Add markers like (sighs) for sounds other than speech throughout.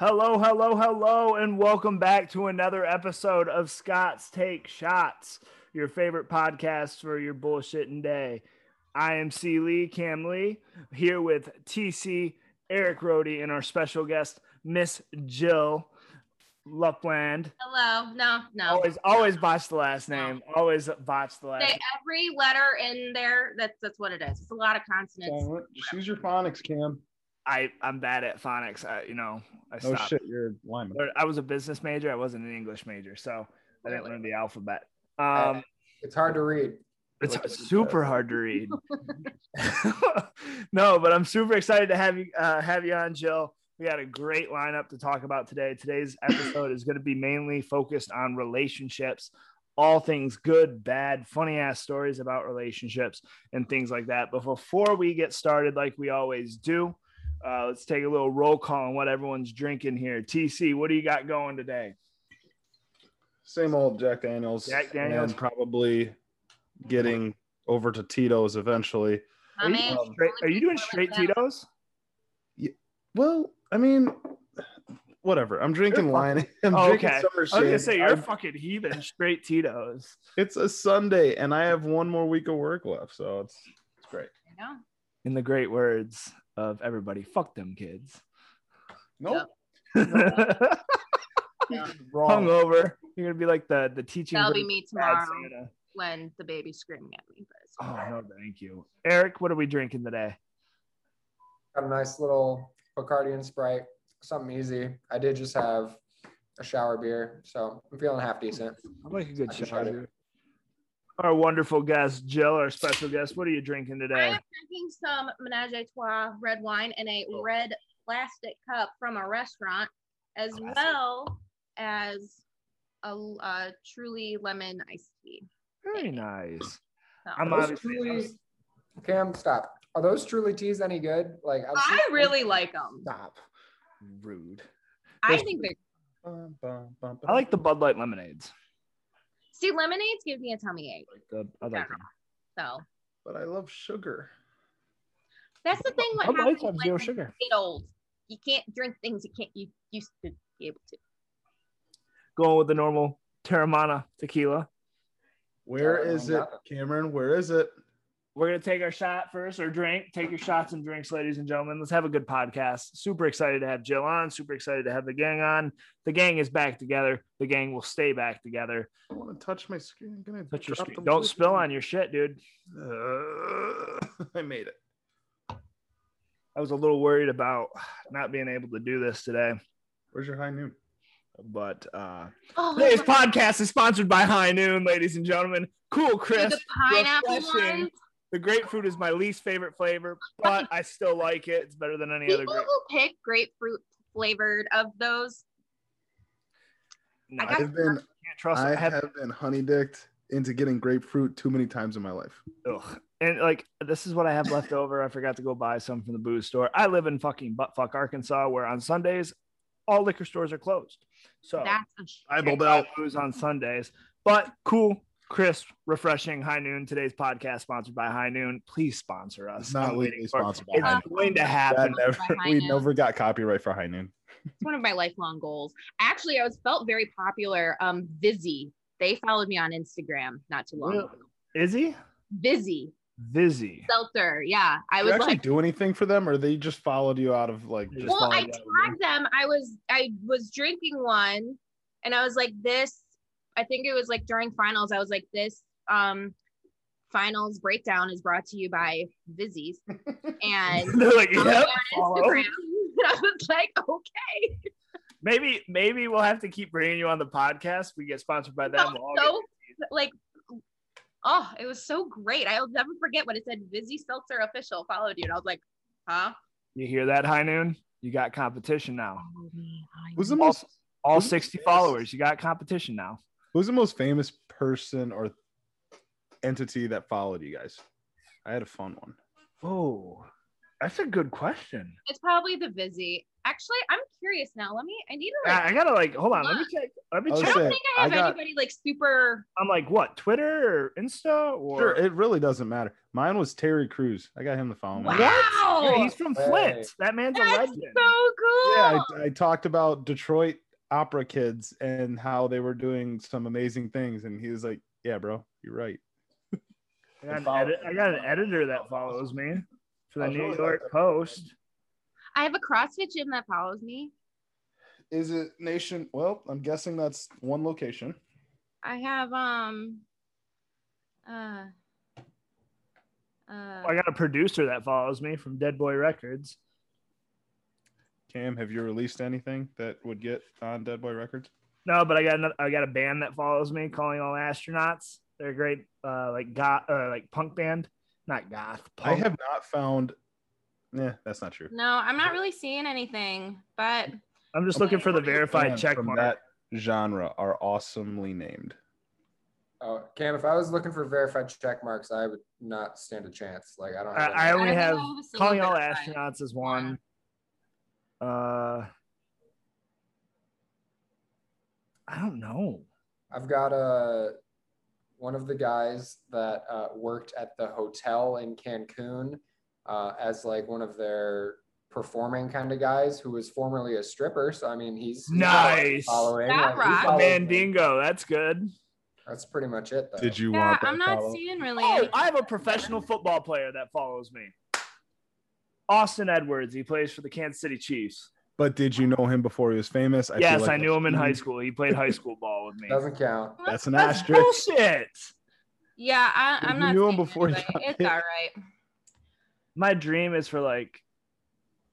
Hello, hello, hello, and welcome back to another episode of Scott's Take Shots, your favorite podcast for your bullshitting day. I am C. Lee, Cam Lee, here with TC, Eric Rohde, and our special guest, Miss Jill Lupland. Hello. No, no. Always, always botch the last name. Always botch the last. Say name. every letter in there. That's that's what it is. It's a lot of consonants. Silent. Use your phonics, Cam. I I'm bad at phonics. I, you know, I Oh stopped. shit, you're lineman. I was a business major. I wasn't an English major, so I didn't learn the alphabet. Um, It's hard to read. it's like (laughs) super hard to read. (laughs) (laughs) no, but I'm super excited to have you uh, have you on, Jill. We got a great lineup to talk about today. Today's (clears throat) episode is going to be mainly focused on relationships, all things good, bad, funny ass stories about relationships and things like that. But before we get started, like we always do, uh, let's take a little roll call on what everyone's drinking here. TC, what do you got going today? Same old Jack Daniels. Jack Daniels. And probably getting over to Tito's eventually. Are you, mean, doing straight, are you doing straight Tito's? Well, I mean, whatever. I'm drinking You're wine. (laughs) I'm Oh, drinking okay. summer I was gonna shade. say you're a I'm- fucking heathen, straight Tito's. It's a Sunday, and I have one more week of work left, so it's it's great. you know, In the great words of everybody, fuck them kids. Nope. (laughs) Wrong. Hungover. You're gonna be like the the teaching. that'll be me tomorrow Santa. when the baby's screaming at me. But Oh no, thank you, Eric. What are we drinking today? Got a nice little Bacardi and Sprite, something easy. I did just have a shower beer, so I'm feeling half decent. I'm like a good I shower. try to- dude. Our wonderful guest, Jill, our special guest. What are you drinking today? I am drinking some Menage a Trois red wine in a Oh. red plastic cup from a restaurant, as Classy. well as a, a truly lemon iced tea. Very nice. So, I'm Those obviously. truly, Cam, stop. Are those truly teas any good? Like I've I seen- really like them. Stop. Rude. I There's- think they're Bum, bum, bum, I like the Bud Light lemonades. See lemonades give me a tummy ache. Like the, I like them. So but I love sugar. that's the thing. What Bud Lights happens have when zero you sugar. get old? You can't drink things you can't you used to be able to. Going with the normal Teremana tequila. Where Oh, it. Cameron? Where is it? We're gonna take our shot first or drink. Take your shots and drinks, ladies and gentlemen. Let's have a good podcast. Super excited to have Jill on. Super excited to have the gang on. The gang is back together. The gang will stay back together. I want to touch my screen. I'm gonna Touch your drop screen. Don't liquid. spill on your shit, dude. Uh, (laughs) I made it. I was a little worried about not being able to do this today, Where's your high noon? but uh Oh, today's podcast is sponsored by High Noon, ladies and gentlemen. Cool, Chris. the pineapple refreshing. ones. The grapefruit is my least favorite flavor, but I still like it. It's better than any other People grape. who pick grapefruit flavored of those, No, I I got- I've been can't trust. I I have, have been honey dicked into getting grapefruit too many times in my life. ugh. and like this is what I have left over. I forgot to go buy some from the booze store. I live in fucking buttfuck Arkansas, where on Sundays all liquor stores are closed. So that's a I shit. bowled buy booze on Sundays. But cool, crisp, refreshing. High Noon. Today's podcast sponsored by High Noon. Please sponsor us. It's not I'm waiting legally for sponsored by It's High Noon. going to That happen. never, (laughs) we Noon. never got copyright for high noon. It's one of my lifelong goals. Actually, I was felt very popular. Um, Vizzy, they followed me on Instagram not too long Really? ago. Is he? Vizzy Vizzy. Seltzer, yeah. I Did was you actually like, do anything for them, or they just followed you out of like? Just just well, I tagged them. I was I was drinking one, and I was like, this. I think it was like during finals. I was like, this um finals breakdown is brought to you by Vizzies, and (laughs) They're like, yep. on. Instagram. And (laughs) I was like, okay. Maybe maybe we'll have to keep bringing you on the podcast. We get sponsored by them. We'll all get- so (laughs) like oh it was so great i'll never forget when it said vizzy seltzer official followed you and i was like huh you hear that, High Noon? You got competition now. Who's the most all who's 60 followers. You got competition now. Who's the most famous person or entity that followed you guys? I had a fun one. Oh, that's a good question. it's probably the vizzy actually i'm curious now let me i need to like I, I gotta like hold on. Let me check. Let me oh, I was i check. don't saying, think i have I got- anybody like super I'm like what? Twitter or Insta or Sure, it really doesn't matter. Mine was Terry Crews. I got him to follow me. wow Yeah, he's from Hey. Flint. That man's a legend. so cool. Yeah, I, I talked about Detroit opera kids and how they were doing some amazing things, and he was like, "Yeah, bro, you're right." I got, an edit, I got an editor that follows me for the New really York like. Post. I have a CrossFit gym that follows me. Is it nation? Well, I'm guessing that's one location. I have um uh uh I got a producer that follows me from Dead Boy Records. Cam, have you released anything that would get on Dead Boy Records? No, but I got another, I got a band that follows me, calling all astronauts. They're a great, uh, like goth, uh, like punk band, not goth. I have not found. Yeah, that's not true. no, I'm not really seeing anything, but I'm just looking for the verified Bands check from mark. that genre are awesomely named. Oh, Cam, if I was looking for verified check marks, I would not stand a chance. Like I don't. I, Have I any. only I have I have a single calling all astronauts is one. Uh, I don't know. I've got a one of the guys that uh, worked at the hotel in Cancun uh, as like one of their performing kind of guys who was formerly a stripper. So I mean, he's he's Nice. following. That like, he rocks. follows me. Mandingo, that's good. That's pretty much it. Though. Did you yeah, want I'm not follow? seeing really. Oh. I have a professional football player that follows me. Austin Edwards. He plays for the Kansas City Chiefs. But did you know him before he was famous? I feel yes, like I knew him in high school. He played high school ball with me. Doesn't count. That's an That's asterisk. bullshit. Yeah, I, I'm You not. knew him before he got It's hit. all right. My dream is for like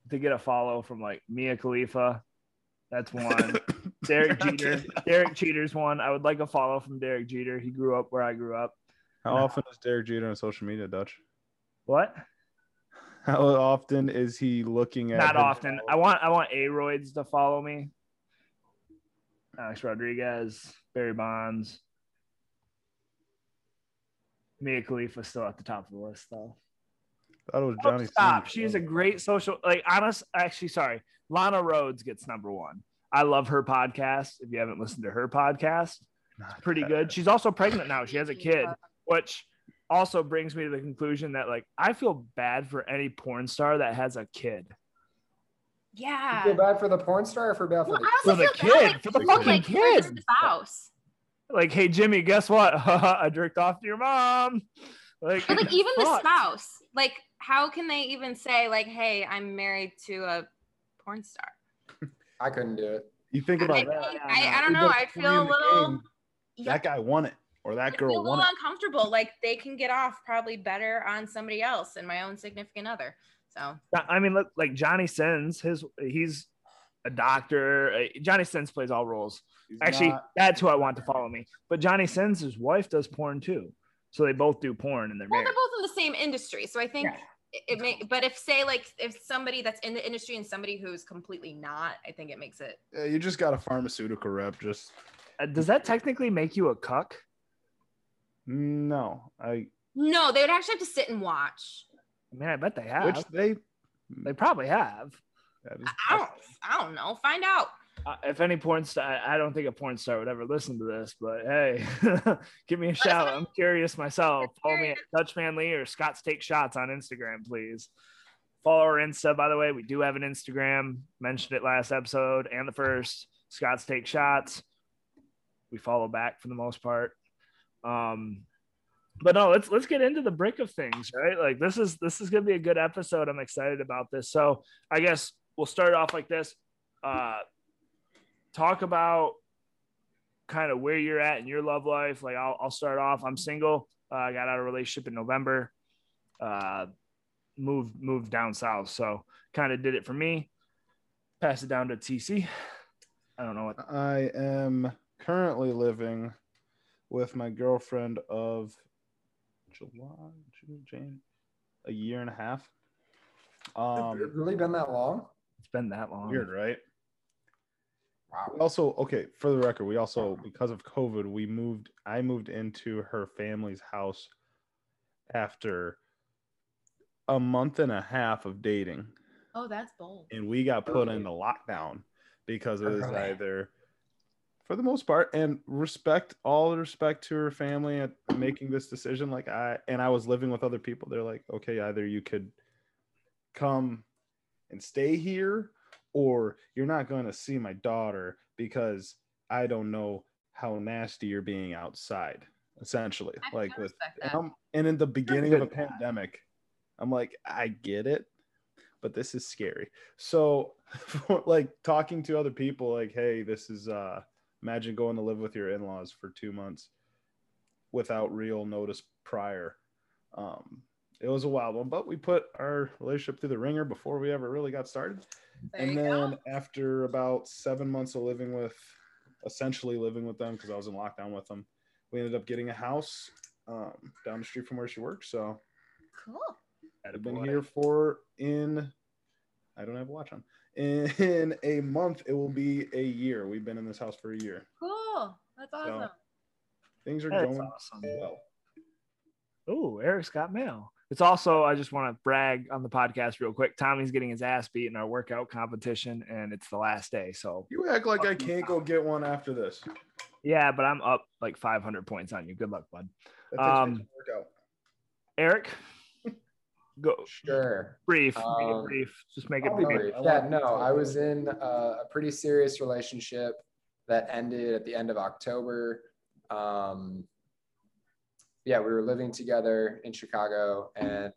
to get a follow from like Mia Khalifa. That's one. (coughs) Derek Jeter. Derek Jeter's one. I would like a follow from Derek Jeter. He grew up where I grew up. How often is Derek Jeter on social media, Dutch? What? How often is he looking at? Not his often. I want I want Aroids to follow me. Alex Rodriguez, Barry Bonds. Mia Khalifa still at the top of the list though. thought it was Oh, Johnny. stop. Sins. She's a great social like honest actually sorry. Lana Rhoades gets number one. I love her podcast. If you haven't listened to her podcast, Not pretty good. She's also pregnant now. She has a kid, (laughs) which also brings me to the conclusion that like I feel bad for any porn star that has a kid. You Yeah. feel bad for the porn star or for bad for Well, the For the feel bad, kid, like, for the fucking like, for the kid. spouse. Like, hey Jimmy, guess what? (laughs) I jerked off to your mom. Like, But like even the spouse, like how can they even say like, "Hey, I'm married to a porn star"? (laughs) I couldn't do it. You think about think- that. I, I don't know. I feel a little. game. Yeah, That guy won it, or that I girl feel a little it. uncomfortable. Like they can get off probably better on somebody else and my own significant other. So I mean, look, like Johnny Sins, his he's a doctor. Uh, Johnny Sins plays all roles. He's Actually, not- that's who I want to follow me. But Johnny Sins, his wife does porn too. So they both do porn and they're well, married. they're both in the same industry. So I think Yeah. it, it may. But if say like if somebody that's in the industry and somebody who's completely not, I think it makes it. Yeah, you just got a pharmaceutical rep. Just Uh, does that technically make you a cuck? No, I No, they would actually have to sit and watch. I mean, I bet they have. which they. they probably have. I don't. I don't know. Find out. Uh, if any porn star, I I don't think a porn star would ever listen to this, but hey, (laughs) give me a shout. I'm curious myself. Follow me at curious. Dutchman Lee or Scott's Take Shots on Instagram, please. Follow our Insta, by the way. We do have an Instagram. Mentioned it last episode and the first. Scott's Take Shots. We follow back for the most part. Um, but no, let's let's get into the brick of things, right? Like this is this is gonna be a good episode. I'm excited about this. So I guess we'll start off like this. Uh, talk about kind of where you're at in your love life. Like I'll, I'll start off. I'm single. Uh, I got out of relationship in November. Uh, moved moved down south. So kind of did it for me. Pass it down to TC. I don't know what. I am currently living with my girlfriend of July, June, Jane, a year and a half. Has it Um, really been that long? It's been that long. weird, right? Wow. Also, okay, for the record, we also because of COVID, we moved. I moved into her family's house after a month and a half of dating, Oh, that's bold. and we got put into lockdown because it was Really? either, for the most part, and respect all respect to her family at making this decision. Like I and I was living with other people. They're like, okay, either you could come and stay here or you're not going to see my daughter because I don't know how nasty you're being outside. Essentially, I- like with and. I'm- and in the beginning of a pandemic, I'm like, I get it, but this is scary. So, (laughs) like talking to other people, like, hey, this is uh, imagine going to live with your in-laws for two months without real notice prior. Um, it was a wild one, but we put our relationship through the ringer before we ever really got started. There and then go. after about seven months of living with, essentially living with them because I was in lockdown with them, we ended up getting a house um, down the street from where she works. So Cool. I've been here for in, I don't have a watch on. In a month, it will be a year. We've been in this house for a year. Cool. That's awesome. Things are That's going awesome. well. Oh, Eric's got mail. It's also, I just want to brag on the podcast real quick. Tommy's getting his ass beat in our workout competition, and it's the last day. So, You act like I can't go get one after this. yeah, but I'm up like 500 points on you. Good luck, bud. That Um, to. Eric, go Sure. brief. Um, brief. Just make it brief. brief. Yeah, no. I was in a, a pretty serious relationship that ended at the end of October. Um, yeah, we were living together in Chicago and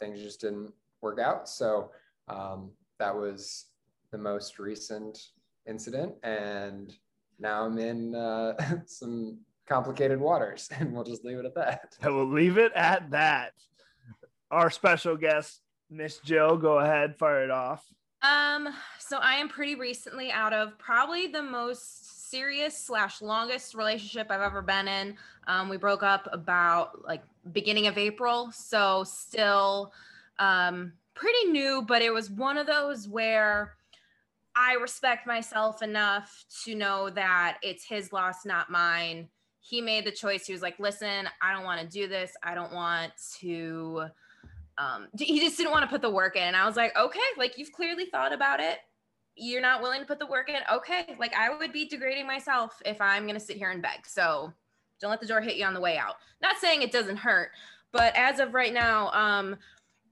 things just didn't work out. So um, that was the most recent incident. And now I'm in uh, (laughs) some complicated waters, (laughs) and we'll just leave it at that. I will leave it at that. Our special guest, Miss Jill, go ahead, fire it off. Um, so I am pretty recently out of probably the most serious slash longest relationship I've ever been in. Um, we broke up about like beginning of April, so still um pretty new, but it was one of those where I respect myself enough to know that it's his loss, not mine. He made the choice. He was like, listen, I don't want to do this. I don't want to um he just didn't want to put the work in and i was like okay like you've clearly thought about it. You're not willing to put the work in. Okay like i would be degrading myself if i'm going to sit here and beg so don't let the door hit you on the way out. Not saying it doesn't hurt but as of right now um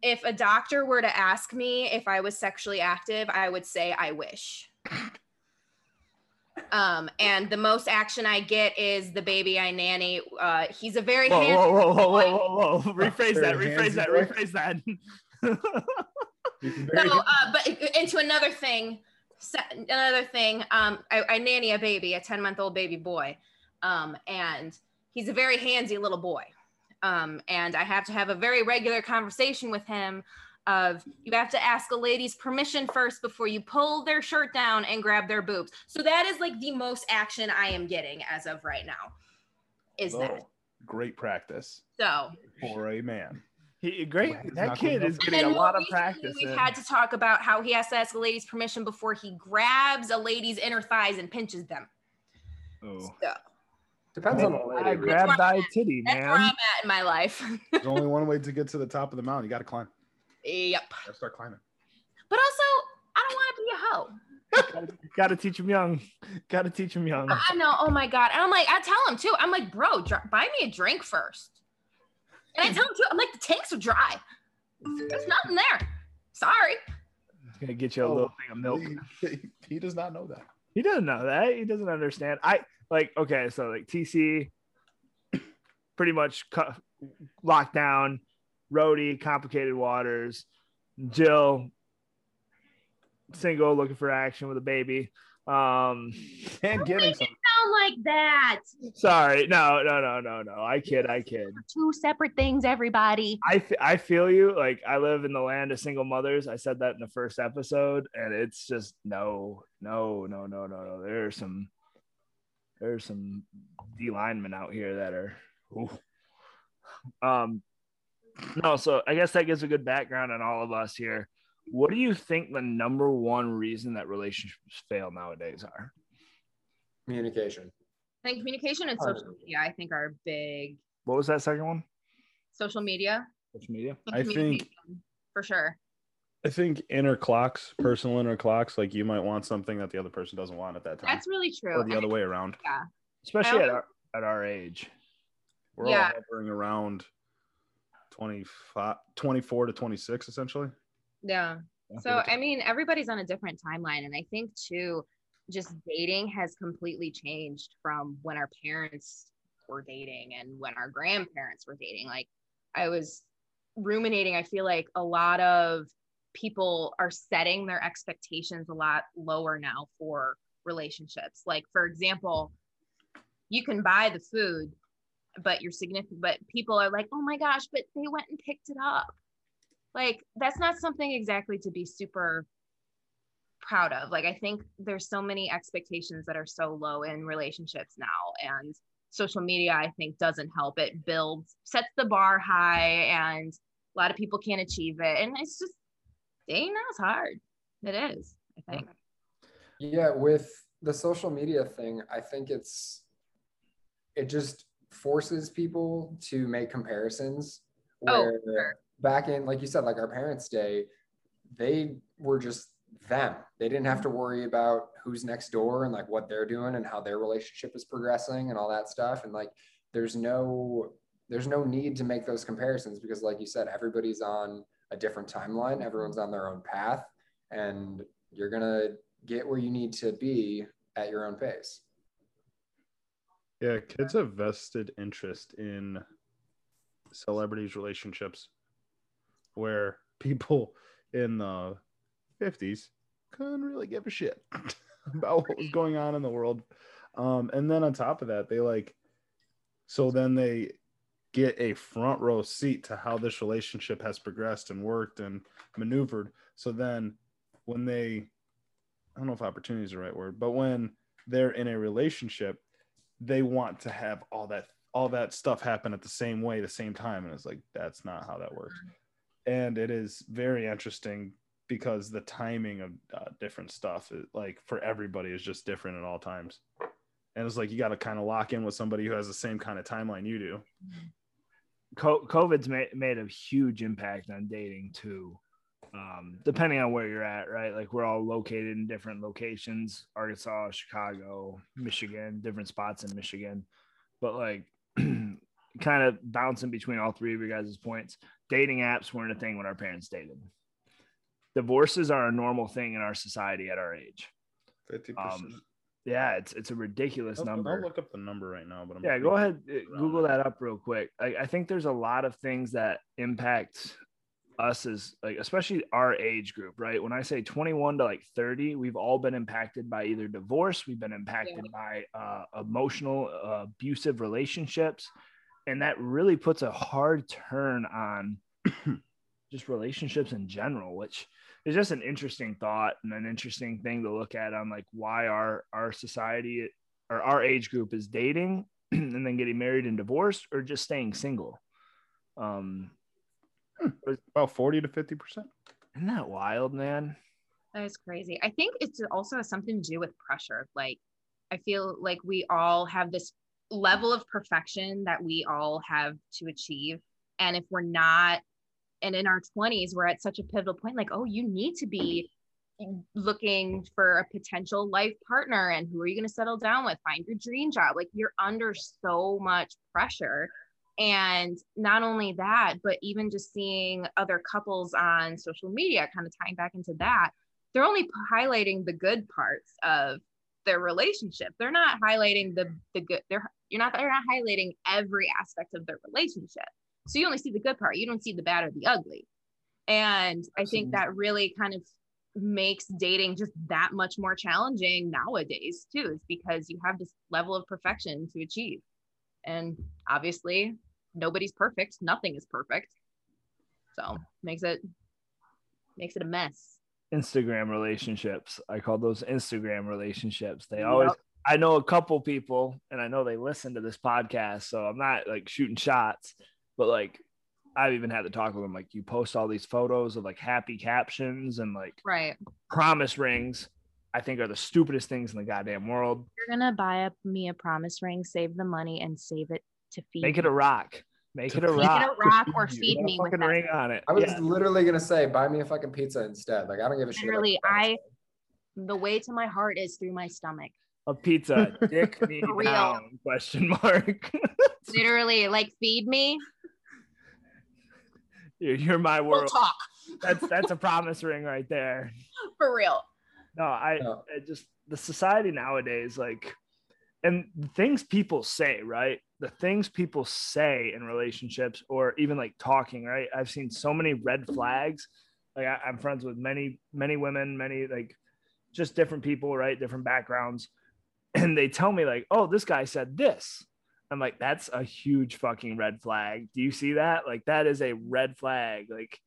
if a doctor were to ask me if i was sexually active i would say i wish um and the most action i get is the baby i nanny uh he's a very Whoa, handsome whoa, whoa, whoa, whoa, whoa, (laughs) whoa. Rephrase that, Very rephrase that, boy. rephrase that. (laughs) You No, uh, but into another thing, another thing. Um, I, I nanny a baby, a ten month old baby boy, um, and he's a very handsy little boy. Um, and I have to have a very regular conversation with him. Of you have to ask a lady's permission first before you pull their shirt down and grab their boobs. So that is like the most action I am getting as of right now. Is that great practice so? for a man. he, great. Well, That kid is getting a lot of practice. We've in. had to talk about how he has to ask a lady's permission before he grabs a lady's inner thighs and pinches them. Oh. So Depends on the I lady. grab where thy I'm titty, that's where I'm man. at in my life. (laughs) There's only one way to get to the top of the mountain. You got to climb. Yep. Gotta start climbing. But also, I don't want to be a hoe. (laughs) Got to teach him young. Got to teach him young. I know. Oh my god. And I'm like, I tell him too. I'm like, bro, dr- buy me a drink first. And I tell him too. I'm like, the tanks are dry. There's nothing there. Sorry. Gonna get you a Oh, little thing of milk. (laughs) He, he does not know that. He doesn't know that. He doesn't understand. I like okay, so like TC (clears throat) pretty much cut locked down, Rody, complicated waters, Jill single looking for action with a baby. Um (laughs) And getting some. Sound like that. sorry, no, no, no, no, no. I kid, I kid. Two separate things, everybody. I, f- I feel you. Like I live in the land of single mothers. I said that in the first episode, and it's just no, no, no, no, no, no. There are some there are some D linemen out here that are ooh. um no, so I guess that gives a good background on all of us here. What do you think the number one reason that relationships fail nowadays are? Communication. I think communication and social media, I think, are big. What was that second one? Social media. Social media. I think- for sure. I think inner clocks, personal inner clocks, like you might want something that the other person doesn't want at that time, That's really true. or the other way around. Yeah. Especially at our at our age. We're Yeah. all hovering around 25, 24 to 26, essentially. Yeah. So I mean, everybody's on a different timeline, and I think too, just dating has completely changed from when our parents were dating and when our grandparents were dating. Like I was ruminating, I feel like a lot of people are setting their expectations a lot lower now for relationships. Like for example, you can buy the food, but you're significant, but people are like, oh my gosh, but they went and picked it up. Like that's not something exactly to be super proud of. Like I think there's so many expectations that are so low in relationships now and social media I think doesn't help. It builds sets the bar high and a lot of people can't achieve it and it's just dating now is hard. It is, I think. Yeah, with the social media thing, I think it's it just forces people to make comparisons Oh, where sure. back in like you said like our parents day they were just them. They didn't have to worry about who's next door and like what they're doing and how their relationship is progressing and all that stuff. And like there's no there's no need to make those comparisons because like you said everybody's on a different timeline. Everyone's on their own path and you're going to get where you need to be at your own pace Yeah, kids have vested interest in celebrities' relationships where people in the 50s couldn't really give a shit (laughs) about what was going on in the world. Um, and then on top of that, they like, so then they get a front row seat to how this relationship has progressed and worked and maneuvered. So then when they, I don't know if opportunity is the right word, but when they're in a relationship, they want to have all that all that stuff happen at the same way, the same time, and it's like that's not how that works. And it is very interesting because the timing of uh, different stuff, is, like for everybody, is just different at all times. And it's like you got to kind of lock in with somebody who has the same kind of timeline you do. Co- COVID's made, made a huge impact on dating too. Um, depending on where you're at, right? Like we're all located in different locations, Arkansas, Chicago, Michigan, different spots in Michigan. But like (clears throat) kind of bouncing between all three of your guys' points, dating apps weren't a thing when our parents dated. Divorces are a normal thing in our society at our age. 50%. Um, Yeah, it's it's a ridiculous I'll, number. I'll look up the number right now, but I'm Yeah, go ahead. uh, Google that up real quick. I, I think there's a lot of things that impact us as like, especially our age group, right? When I say 21 to like 30, we've all been impacted by either divorce, we've been impacted by uh, emotional, uh, abusive relationships, and that really puts a hard turn on (clears throat) just relationships in general, which is just an interesting thought and an interesting thing to look at on like why our our society or our age group is dating (clears throat) and then getting married and divorced or just staying single. Um, Hmm. about 40 to 50 percent. isn't that wild, man? That is crazy. I think it's also has something to do with pressure. Like, I feel like we all have this level of perfection that we all have to achieve. And if we're not, and in our 20s, we're at such a pivotal point, like, oh, you need to be looking for a potential life partner and who are you going to settle down with? Find your dream job. Like, you're under so much pressure. And not only that, but even just seeing other couples on social media, kind of tying back into that, they're only highlighting the good parts of their relationship. They're not highlighting the the good. They're you're not they're not highlighting every aspect of their relationship. So you only see the good part. You don't see the bad or the ugly. And I think that really kind of makes dating just that much more challenging nowadays too. Is because you have this level of perfection to achieve, and obviously nobody's perfect. Nothing is perfect. So makes it makes it a mess. Instagram relationships. I call those Instagram relationships. They always I know a couple people and I know they listen to this podcast, so I'm not like shooting shots, but like I've even had to talk with them. Like you post all these photos of like happy captions and like Right. promise rings. I think are the stupidest things in the goddamn world. You're gonna buy up me a promise ring, save the money, and save it to feed. Make it a rock. Make it a rock. Make it a rock. rock or feed got a me with fucking that. ring on it. I was Yeah. literally gonna say, buy me a fucking pizza instead. Like I don't give a shit. about Literally, the price. I the way to my heart is through my stomach. a pizza. Dick (laughs) me down? Question mark. (laughs) Literally, like feed me. you're, you're my We'll world. talk. that's that's a promise ring right there. (laughs) For real. No, I. I just the society nowadays, like, and the things people say, right? The things people say in relationships or even like talking, right? I've seen so many red flags. Like I, I'm friends with many, many women, many like just different people, right? Different backgrounds. (clears throat) And they tell me, like, oh, this guy said this. I'm like, that's a huge fucking red flag. Do you see that? Like, that is a red flag. Like,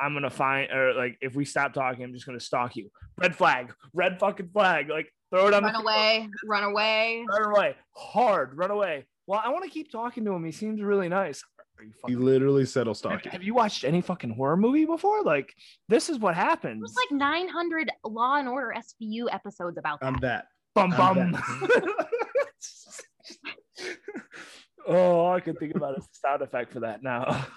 I'm gonna find or like if we stop talking, I'm just gonna stalk you. Red flag, red fucking flag. Like throw it on Run the away. Run away. run away, hard, run away. Well, I want to keep talking to him. He seems really nice. Are you He literally said he'll have, stalk you. have you watched any fucking horror movie before? Like this is what happens. There's like 900 Law and Order SVU episodes about that. I'm that. bum I'm bum. (laughs) oh, I can think about a sound effect for that now. (laughs)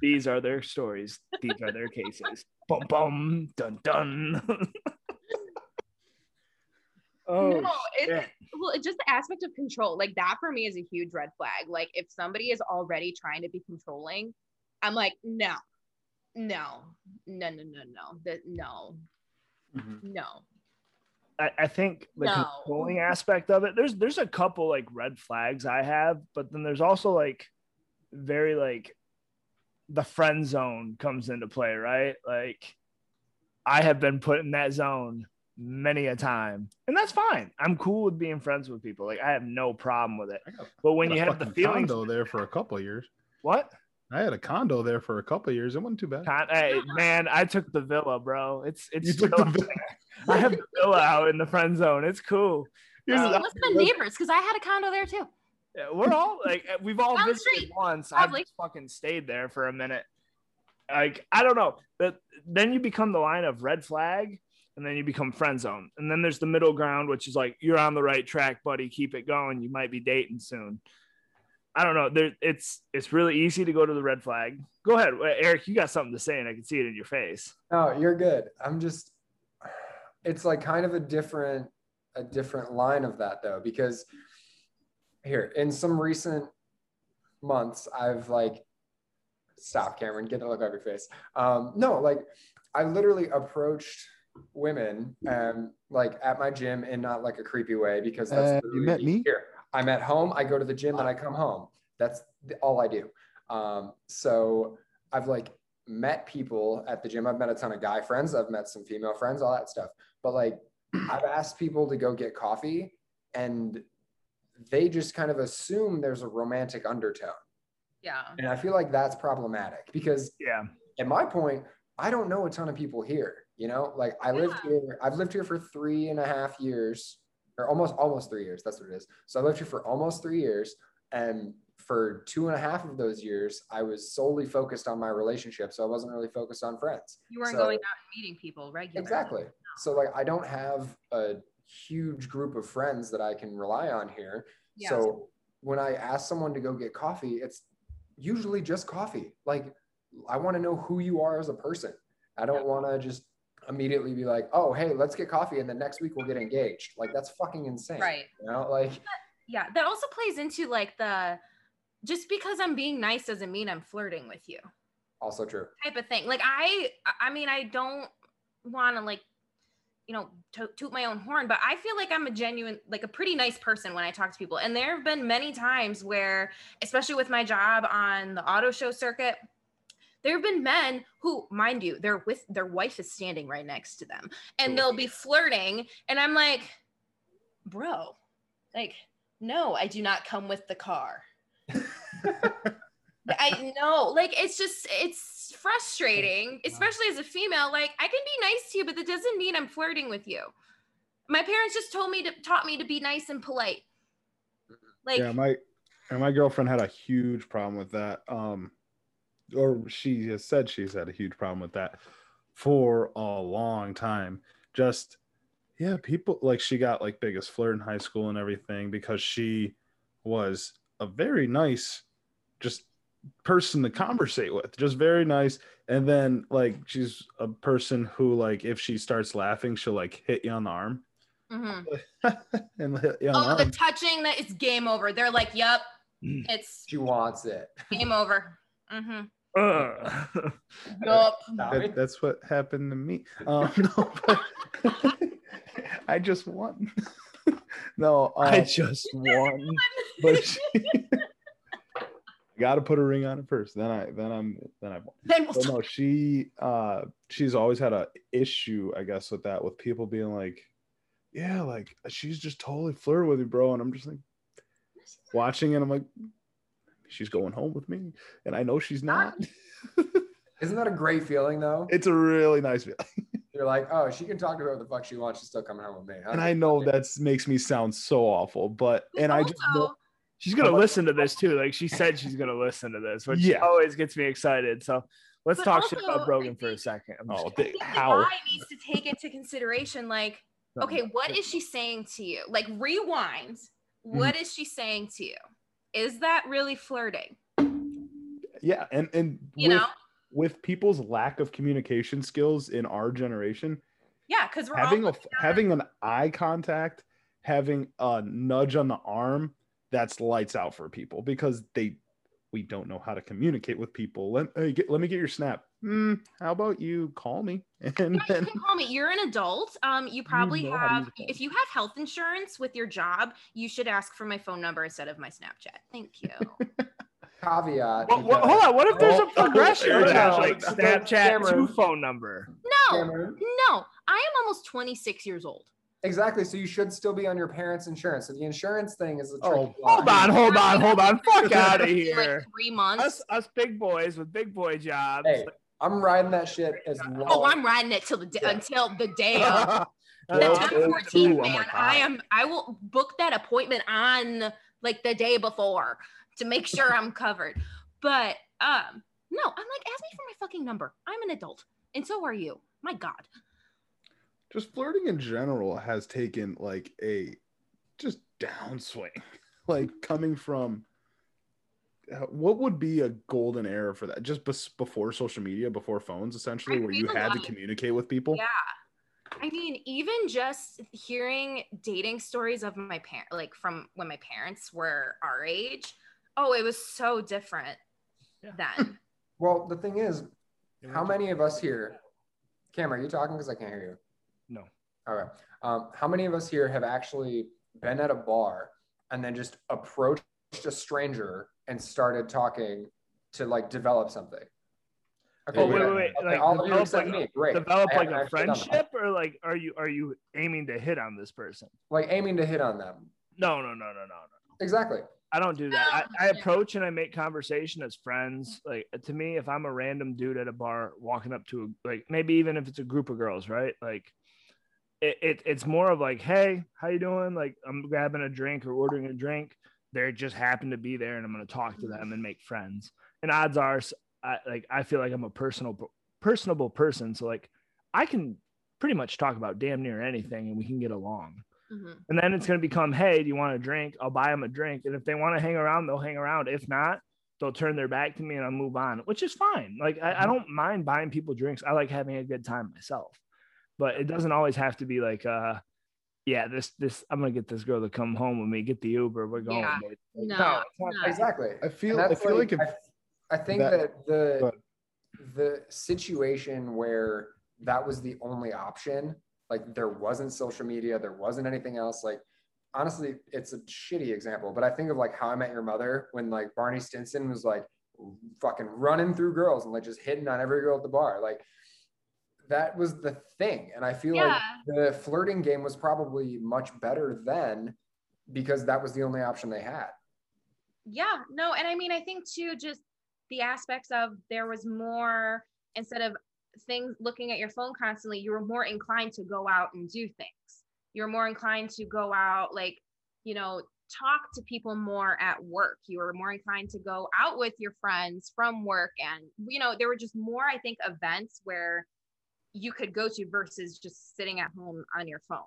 These are their stories. These are their cases. (laughs) Bum bum dun dun. (laughs) oh, no, it's well, it's just the aspect of control. Like that for me is a huge red flag. Like if somebody is already trying to be controlling, I'm like, no, no, no, no, no, no, that no, mm-hmm. no. I, I think the No. controlling aspect of it. There's there's a couple like red flags I have, but then there's also like very like the friend zone comes into play, right? Like I have been put in that zone many a time, and that's fine. I'm cool with being friends with people. Like I have no problem with it. Got But when you have the fucking feelings, condo there for a couple of years. what? I had a condo there for a couple of years. It wasn't too bad. Con- hey, man, I took the villa, bro. It's it's You took still- the villa. I have the villa out in the friend zone. It's cool. Here's So the- listen to neighbors because I had a condo there too. Yeah, we're all like uh, we've all Down visited street, once. I've probably. fucking stayed there for a minute. Like I don't know, but then you become the line of red flag, and then you become friend zone, and then there's the middle ground, which is like you're on the right track, buddy. Keep it going. You might be dating soon. I don't know. There, it's it's really easy to go to the red flag. Go ahead, Eric. You got something to say, and I can see it in your face. No, you're good. I'm just it's like kind of a different a different line of that though because here in some recent months I've like stop Cameron get the look off your face. Um no, like I literally approached women um like at my gym in not like a creepy way because that's Uh, you met me? here. I'm at home, I go to the gym, and I come home. That's the, all I do. Um so I've like met people at the gym. I've met a ton of guy friends. I've met some female friends, all that stuff. But like, (clears throat) I've asked people to go get coffee and they just kind of assume there's a romantic undertone. Yeah. And I feel like that's problematic because Yeah, at my point, I don't know a ton of people here. You know, like I lived here, I've lived here for three and a half years, or almost almost three years. That's what it is. So I lived here for almost three years. And for two and a half of those years, I was solely focused on my relationship. So I wasn't really focused on friends. You weren't So- going out and meeting people regularly. Exactly. So like I don't have a huge group of friends that I can rely on here. Yeah. So when I ask someone to go get coffee, it's usually just coffee. Like I want to know who you are as a person. I don't want to just immediately be like, "Oh, hey, let's get coffee and then next week we'll get engaged." Like that's fucking insane. Right. You know, like Yeah. That also plays into like the just because I'm being nice doesn't mean I'm flirting with you also true. type of thing. Like I, I mean, I don't want to like, you know, toot, toot my own horn, but I feel like I'm a genuine, like a pretty nice person when I talk to people. And there have been many times where, especially with my job on the auto show circuit, there have been men who, mind you, they're with their wife is standing right next to them, and they'll be flirting, and I'm like, bro, like, no, I do not come with the car. (laughs) I know, like it's just it's frustrating, especially as a female. Like I can be nice to you, but that doesn't mean I'm flirting with you. My parents just told me to taught me to be nice and polite. Like yeah, my and my girlfriend had a huge problem with that. Um, or she has said she's had a huge problem with that for a long time. Just yeah, people like she got like biggest flirt in high school and everything because she was a very nice, just person to conversate with, just very nice. And then like she's a person who like if she starts laughing, she'll like hit you on the arm mhm. (laughs) and hit you on oh, the the touching that it's game over. They're like, "Yep, it's She wants it. game over." hmm Uh. Yup. That, that's what happened to me. (laughs) Um, (laughs) no, I just won. no, um, I just won. but she, got to put a ring on it first. Then I, then I'm, then I won. Then we'll But no, she, uh, she's always had a issue, I guess, with that, with people being like, yeah, like she's just totally flirting with you, bro. And I'm just like watching, and I'm like, she's going home with me, and I know she's not. (laughs) Isn't that a great feeling though? it's a really nice feeling. (laughs) You're like, oh, she can talk to whoever the fuck she wants. She's still coming home with me. and I know that makes me sound so awful, but and I just know, Also, She's gonna listen to this too. Like she said, she's gonna listen to this, which Yeah. always gets me excited. So let's But talk shit about Brogan I for a second. I'm oh, just oh, kidding. they, I think how? the guy needs to take into consideration, like, okay, what is she saying to you? Like, rewind. Hmm. What is she saying to you? Is that really flirting? Yeah, and and You with, know? with people's lack of communication skills in our generation, Yeah, because we're having all a having an eye contact, having a nudge on the arm, that's lights out for people because they we don't know how to communicate with people. Let hey, get, let me get your snap. Hmm, how about you call me (laughs) and Yeah, you can call me. You're an adult. Um, you probably know have. use a phone. If you have health insurance with your job, you should ask for my phone number instead of my Snapchat. Thank you. (laughs) caveat. What, what, hold on. What if there's a (laughs) progression? oh, There's like Snapchat Cameron. to phone number. No, Cameron. no. I am almost 26 years old. Exactly. So you should still be on your parents' insurance. So the insurance thing is a tricky Oh. Hold on, hold on, hold on. Fuck out of here. Like three months. Us, us big boys with big boy jobs. Hey, I'm riding that shit as long. oh, I'm riding it till the day, Yeah. until the day (laughs) of Well, September oh, 14th, true. Oh man. I am. I will book that appointment on like the day before to make sure I'm covered. But um, no, I'm like, ask me for my fucking number. I'm an adult, and so are you. My God. Just flirting in general has taken like a just downswing (laughs) like coming from uh, what would be a golden era for that just bes- before social media before phones essentially I where you had to like- communicate with people Yeah. I mean, even just hearing dating stories of my parent, like from when my parents were our age, oh, it was so different Yeah. then. (laughs) Well, the thing is, how many of us here, Cam, are you talking? Because I can't hear you. No. Okay. Um, how many of us here have actually been at a bar and then just approached a stranger and started talking to like develop something? Oh, wait, good. wait, wait. Okay, Like, all of you develop except like, me. Great. develop like a actually done that. friendship, or like, are you are you aiming to hit on this person? Like aiming to hit on them. No, no, no, no, no, no. Exactly. I don't do that. I, I approach and I make conversation as friends. Like to me, if I'm a random dude at a bar walking up to a, like maybe even if it's a group of girls, right? Like it, it it's more of like, hey, how you doing? Like I'm grabbing a drink or ordering a drink. They just happen to be there, and I'm gonna talk to them and make friends. And odds are, I like I feel like I'm a personal personable person, so like I can pretty much talk about damn near anything, and we can get along. Mhm. And then it's going to become, hey, do you want a drink? I'll buy them a drink. And if they want to hang around, they'll hang around. If not, they'll turn their back to me and I'll move on, which is fine. Like, I, I don't mind buying people drinks. I like having a good time myself. But it doesn't always have to be like, uh, yeah, this, this, I'm going to get this girl to come home with me, get the Uber. We're going. Yeah. Like, No, it's no. Exactly. i feel i feel like, if I, I think that- that, the the situation where that was the only option, like there wasn't social media, there wasn't anything else. Like honestly, it's a shitty example, but I think of like How I Met Your Mother when like Barney Stinson was like fucking running through girls and like just hitting on every girl at the bar. Like that was the thing, and I feel Yeah. like the flirting game was probably much better then because that was the only option they had. Yeah, no, and I mean, I think too, just the aspects of there was more instead of things looking at your phone constantly, you were more inclined to go out and do things. You're more inclined to go out, like, you know, talk to people more at work. You were more inclined to go out with your friends from work. And, you know, there were just more, I think, events where you could go to versus just sitting at home on your phone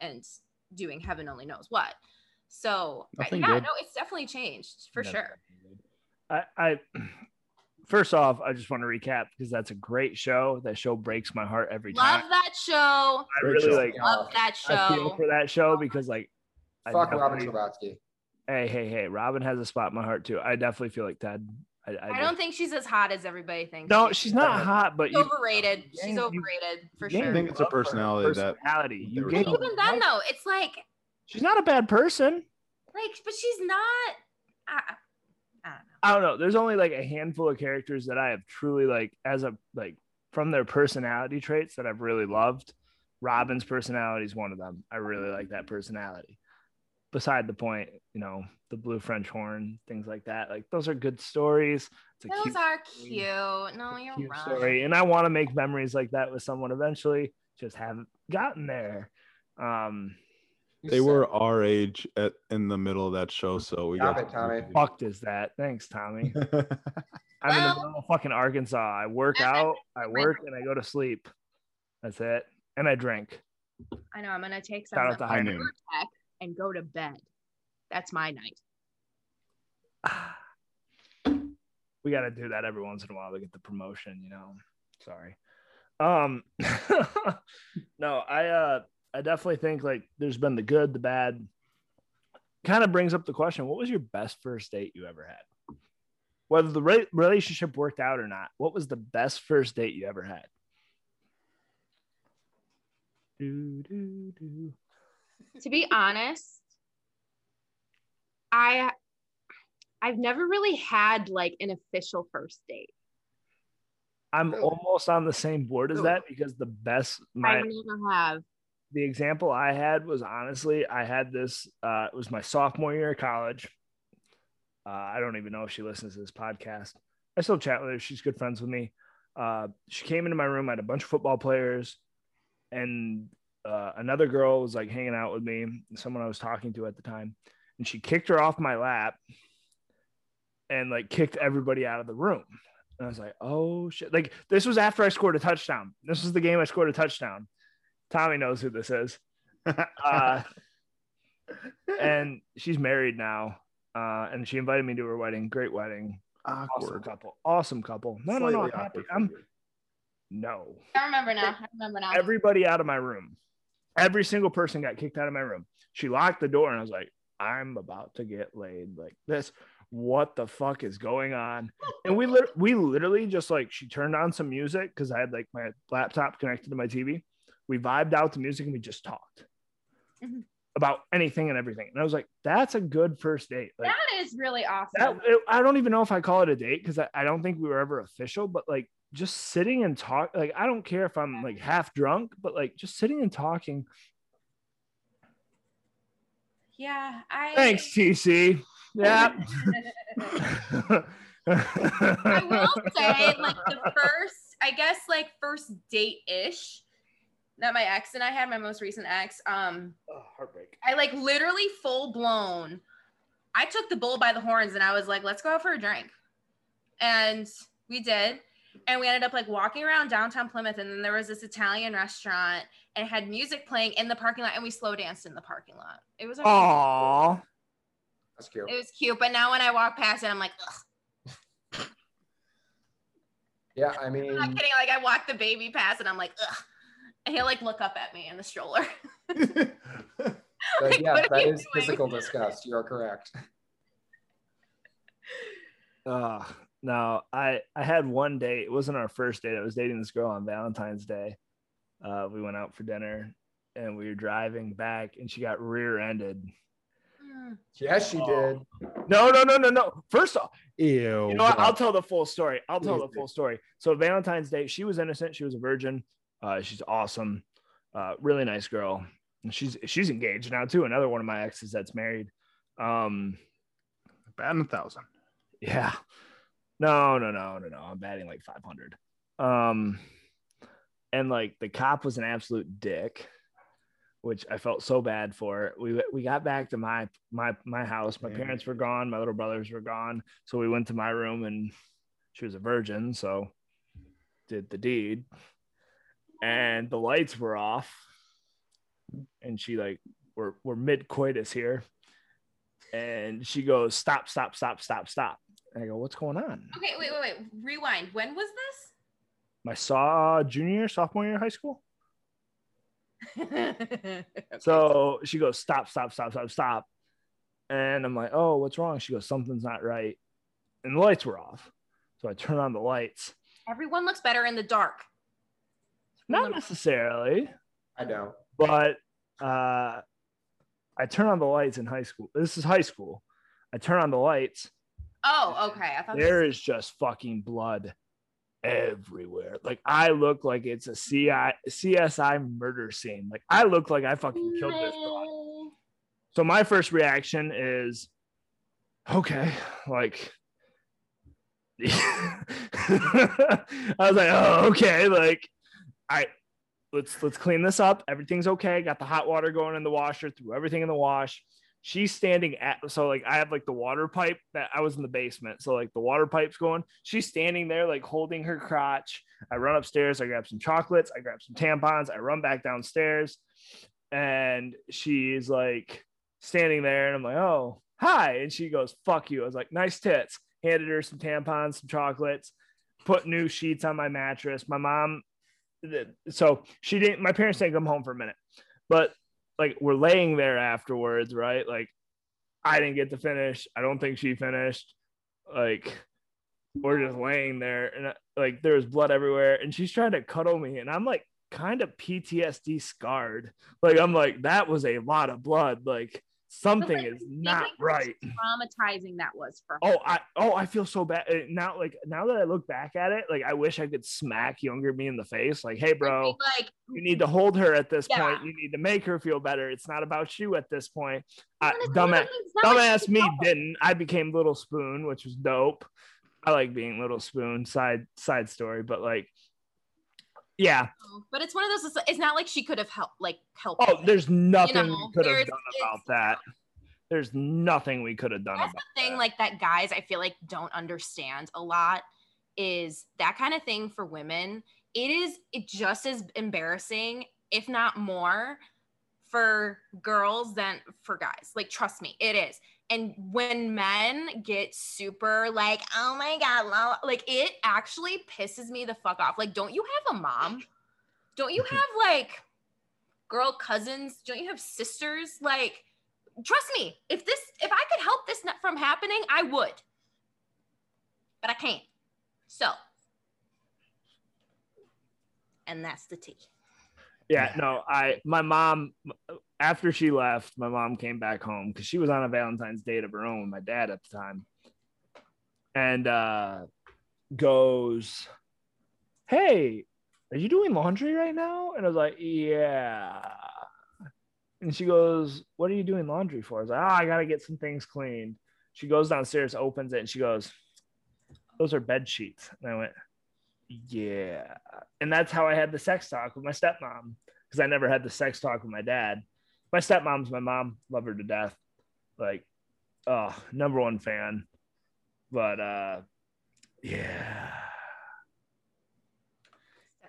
and doing heaven only knows what. So Nothing yeah, good. no, it's definitely changed for sure. I, I, (clears throat) first off, I just want to recap because that's a great show. That show breaks my heart every Love time. Love that show. I Great really show. like, Love that I feel show. for that show because like, I Fuck Robin definitely- Hey, hey, hey! Robin has a spot in my heart too. I definitely feel like Ted. I, I I don't think she's as hot as everybody thinks. No, she she's is. not hot, but She's you overrated. you She's you- overrated for you sure. I think it's a love for her personality that- personality. You there gain was But even then, though, it's like, She's not a bad person. like, but she's not. I, I don't know. I don't know. There's only like a handful of characters that I have truly like as a like from their personality traits that I've really loved. Robin's personality is one of them. I really like that personality. Beside the point, you know, the blue French horn, things like that. Like those are good stories. It's a Those cute, are cute. No, you're cute right. story, and I want to make memories like that with someone eventually. Just haven't gotten there. Um, They said- were our age at in the middle of that show, so we Stop got it, Tommy. fucked is that? Thanks, Tommy. (laughs) I'm in the middle of fucking Arkansas. I work out, I work, and I go to sleep. That's it. And I drink. I know. I'm gonna take some Shout out of to High Noon. And go to bed. That's my night. (sighs) we got to do that every once in a while to get the promotion, you know. Sorry. Um (laughs) no, I uh I definitely think like there's been the good, the bad. Kind of brings up the question, what was your best first date you ever had? Whether the re- relationship worked out or not, what was the best first date you ever had? Do, do, do. To be honest, I I've never really had like an official first date. I'm Really? almost on the same board as Really? that because the best my I never have. the example I had was honestly, I had this. Uh, it was my sophomore year of college. Uh, I don't even know if she listens to this podcast. I still chat with her. She's good friends with me. Uh, she came into my room. I had a bunch of football players, and uh, another girl was like hanging out with me. Someone I was talking to at the time, and she kicked her off my lap, and like kicked everybody out of the room. And I was like, "Oh shit!" Like this was after I scored a touchdown. This was the game I scored a touchdown. Tommy knows who this is. Uh, (laughs) and she's married now. Uh, and she invited me to her wedding. Great wedding. Awesome Awkward. couple. Awesome couple. No, no, no. I'm happy. I'm no. I remember now. I remember now. Everybody out of my room. Every single person got kicked out of my room. She locked the door and I was like, I'm about to get laid like this. What the fuck is going on? And we lit- we literally just like she turned on some music because I had like my laptop connected to my TV. We vibed out the music and we just talked Mhm. about anything and everything. And I was like, that's a good first date. Like that is really awesome. that it- I don't even know if I call it a date because I, I don't think we were ever official, but like just sitting and talk like I don't care if I'm like half drunk, but like just sitting and talking. yeah, I Thanks, TC. Yeah. (laughs) (laughs) I will say, like the first, I guess, like first date ish that my ex and I had, my most recent ex. Um, Oh, heartbreak. I like literally full blown. I took the bull by the horns and I was like, let's go out for a drink. And we did. And we ended up like walking around downtown Plymouth. And then there was this Italian restaurant and had music playing in the parking lot. And we slow danced in the parking lot. It was, actually- Aw. That's cute. it was cute. But now when I walk past it, I'm like, Ugh. Yeah, I mean, I'm mean, not kidding. Like I walk the baby past and I'm like, ugh. And he'll like look up at me in the stroller. (laughs) like, yeah, what are that you is doing? physical disgust. You are correct. (laughs) Uh, no, I I had one date. It wasn't our first date. I was dating this girl on Valentine's Day. Uh, we went out for dinner and we were driving back, and she got rear-ended. Mm. Yes, she Oh. did. No, no, no, no, no. First off, Ew. you know what? I'll tell the full story. I'll tell the full story. So Valentine's Day, she was innocent. She was a virgin. Uh, she's awesome. Uh, really nice girl. And she's she's engaged now too. Another one of my exes that's married. Um, Batting a thousand. yeah. No, no, no, no, no. I'm batting like 500. Um, and like the cop was an absolute dick, which I felt so bad for. We we got back to my my my house. My parents were gone. My little brothers were gone. So we went to my room, and she was a virgin, so did the deed. And the lights were off, and she like we're we're mid coitus here, and she goes stop stop stop stop stop. And I go, what's going on? Okay, wait, wait, wait. Rewind. When was this? My saw junior sophomore year of high school. (laughs) this? So she goes, stop, stop, stop, stop, stop. And I'm like, oh, what's wrong? She goes, something's not right. And the lights were off. So I turn on the lights. Everyone looks better in the dark. Not necessarily, I don't. but uh, I turn on the lights in high school. This is high school. I turn on the lights. Oh, okay. I thought There is just fucking blood everywhere. Like I look like it's a CI, CSI murder scene. Like I look like I fucking killed this dog. So my first reaction is, okay, like. (laughs) I was like, oh, okay, like, I let's let's clean this up. Everything's okay. Got the hot water going in the washer. Threw everything in the wash. She's standing at so like I have like the water pipe that I was in the basement. So like the water pipe's going. She's standing there like holding her crotch. I run upstairs. I grab some chocolates. I grab some tampons. I run back downstairs, and she's like standing there, and I'm like, oh hi, and she goes, fuck you. I was like, nice tits. Handed her some tampons, some chocolates. Put new sheets on my mattress. My mom so she didn't my parents didn't come home for a minute but like we're laying there afterwards right? Like i didn't get to finish. I don't think she finished. Like we're just laying there and uh, like there was blood everywhere and she's trying to cuddle me and i'm like kind of ptsd scarred. Like i'm like that was a lot of blood. Like something like, is not right Traumatizing that was for her. Oh, I oh I feel so bad Uh, now. Like now that I look back at it, like I wish I could smack younger me in the face. Like, hey, bro, Like, you need to hold her at this Yeah. point. You need to make her feel better. It's not about you at this point. I, dumbass, dumbass me help. didn't. I became Little Spoon, which was dope. I like being Little Spoon. Side side story, but like, yeah. But it's one of those. It's not like she could have helped. Like helped. Oh, there's nothing know, we could have done about that. There's nothing we could have done That's about the thing, that. like that guys I feel like don't understand a lot is that kind of thing for women. It is it just as embarrassing, if not more, for girls than for guys. Like, trust me, it is. And when men get super like, oh my god, la- la," like it actually pisses me the fuck off. Like, don't you have a mom? Don't you (laughs) have like girl cousins? Don't you have sisters? Like, trust me, if this if I could help this from happening, I would. But I can't. So, and that's the tea. Yeah, no, I my mom after she left, my mom came back home because she was on a Valentine's date of her own with my dad at the time. And uh goes, Hey, are you doing laundry right now? And I was like, Yeah. And she goes, What are you doing laundry for? I was like, Oh, I gotta get some things cleaned. She goes downstairs, opens it, and she goes, Those are bed sheets. And I went, yeah. And that's how I had the sex talk with my stepmom because I never had the sex talk with my dad. My stepmom's my mom, love her to death. Like, oh, number one fan. But uh yeah.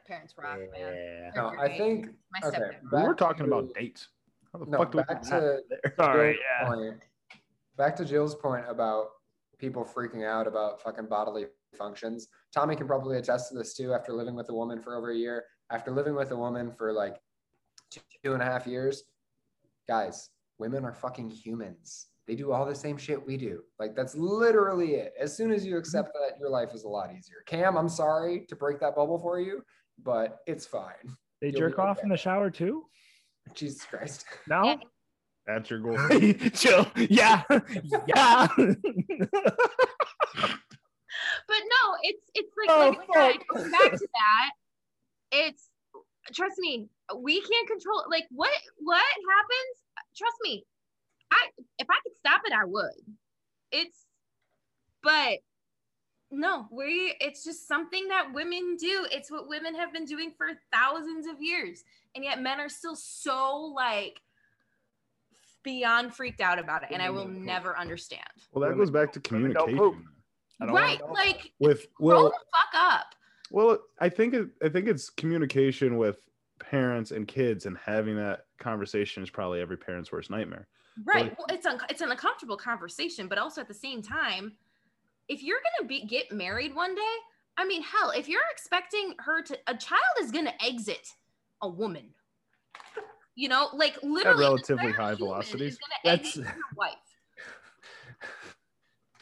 Parents rock, man. Yeah. No, I think My okay. stepdad. We were back talking to- about dates. How the No, fuck do we back get to- there? Sorry, yeah. point, back to Jill's point about people freaking out about fucking bodily functions. Tommy can probably attest to this too after living with a woman for over a year. After living with a woman for like two, two and a half years, guys, women are fucking humans. They do all the same shit we do. Like that's literally it. As soon as you mm-hmm. accept that, your life is a lot easier. Cam, I'm sorry to break that bubble for you, but it's fine. They You'll jerk be off okay. in the shower too? Jesus Christ. (laughs) No? Yeah. That's your goal. (laughs) Chill. Yeah. (laughs) yeah. But no, it's it's like, Oh, like I said, going back to that. It's trust me, we can't control like what what happens. Trust me, I if I could stop it, I would. It's but no, we it's just something that women do. It's what women have been doing for thousands of years, and yet men are still so like beyond freaked out about it, and I will never understand. Well, that goes back to communication. Right, like With grow well, the fuck up. well, I think it, I think it's communication with parents and kids, and having that conversation is probably every parent's worst nightmare. Right. Like- well, it's un- it's an uncomfortable conversation, but also at the same time, if you're gonna be get married one day, I mean, hell, if you're expecting her to, a child is gonna exit a woman. You know, like literally, relatively high velocities. That's- exit your wife.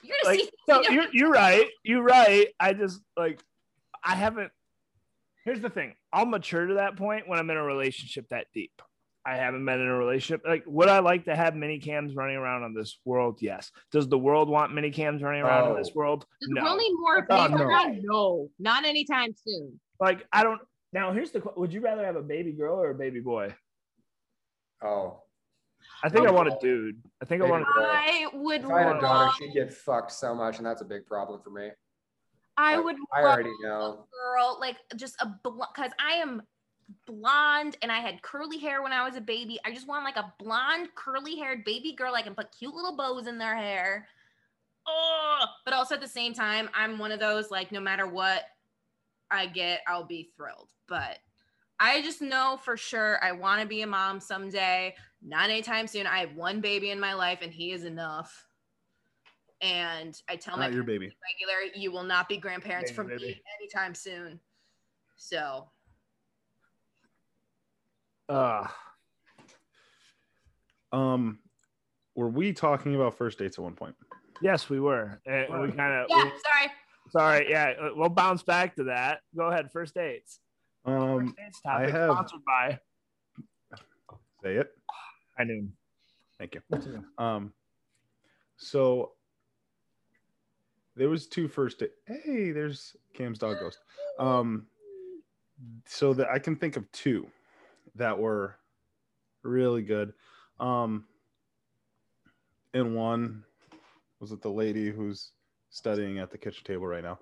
You're gonna like see. so you're you're right. You're right. I just like I haven't here's the thing. I'll mature to that point when I'm in a relationship that deep. I haven't been in a relationship. Like, would I like to have mini cams running around on this world? Yes. Does the world want mini cams running around in this Oh. world? Does No. the world need more Oh, no. No, not anytime soon. Like, I don't. Now, here's the. que- Would you rather have a baby girl or a baby boy? Oh, I think I want a dude. I think I want. A, boy. I would if I had a daughter, love. she'd get fucked so much, and that's a big problem for me. I Like, would. I love already a know. girl, like just a because I am blonde and I had curly hair when I was a baby. I just want like a blonde, curly haired baby girl. I can put cute little bows in their hair. Oh, but also at the same time, I'm one of those like no matter what I get, I'll be thrilled. But I just know for sure I want to be a mom someday. Not anytime soon. I have one baby in my life, and he is enough. And I tell my Not your baby. regular, you will not be grandparents Baby, from baby. me anytime soon. So uh, Um, were we talking about first dates at one point? yes, we were. And we kind of. yeah, sorry. Sorry. Yeah, uh, we'll bounce back to that. Go ahead. First dates. Um, First dates topic have- sponsored by. say it. I knew. Thank you. Um, so there was two first. Hey, there's Cam's dog ghost. Um, so that I can think of two that were really good. Um, and one was it the lady who's studying at the kitchen table right now.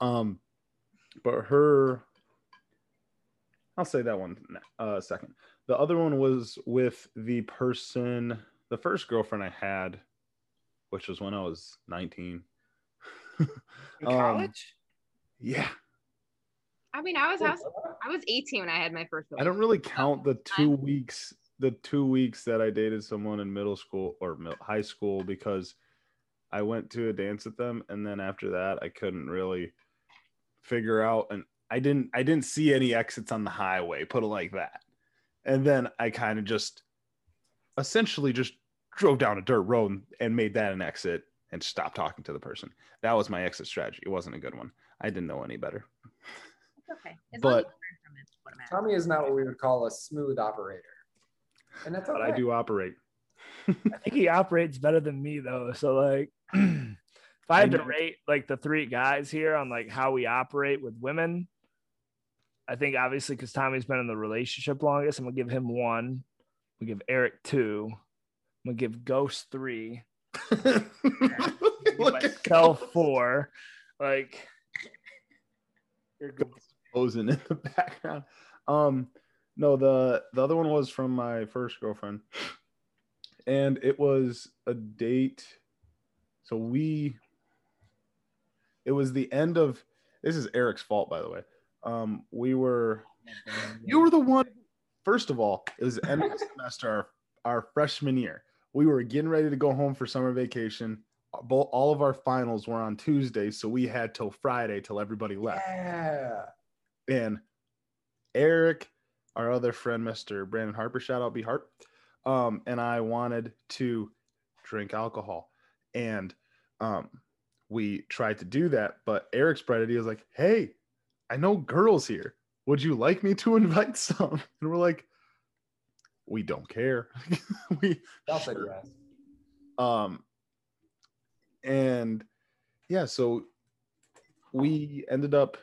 Um, but her, I'll say that one uh, second. The other one was with the person, the first girlfriend I had, which was when I was 19. (laughs) In Um, college? Yeah. I mean, I was I was, I was 18 when I had my first. I don't really count the two I'm- weeks, the two weeks that I dated someone in middle school or mil- high school because I went to a dance with them, and then after that, I couldn't really figure out, and I didn't, I didn't see any exits on the highway. Put it like that, and then I kind of just, essentially, just drove down a dirt road and, and made that an exit and stopped talking to the person. That was my exit strategy. It wasn't a good one. I didn't know any better. It's okay. As But- long as you learn from it, it's what matters. Tommy is not what we would call a smooth operator, and that's okay. I do operate. I think he operates better than me though. So like (clears throat) if I had to rate like the three guys here on like how we operate with women, I think obviously because Tommy's been in the relationship longest, I'm gonna give him one. We give Eric two. I'm gonna give Ghost three. Give (laughs) Look at myself four. Like you're posing in the background. Um, no, the the other one was from my first girlfriend, and it was a date. So we, it was the end of. This is Eric's fault, by the way. Um, we were. You were the one. First of all, it was the end of the semester, our, our freshman year. We were getting ready to go home for summer vacation. All of our finals were on Tuesday, so we had till Friday till everybody left Yeah. and Eric, our other friend, Mr. Brandon Harper, shout out B Harp, um, and I wanted to drink alcohol, and um, we tried to do that, but Eric's bright idea was like, "Hey, I know girls here. Would you like me to (laughs) invite some?" And we're like, "We don't care." (laughs) we I'll say yes. um and yeah so we ended up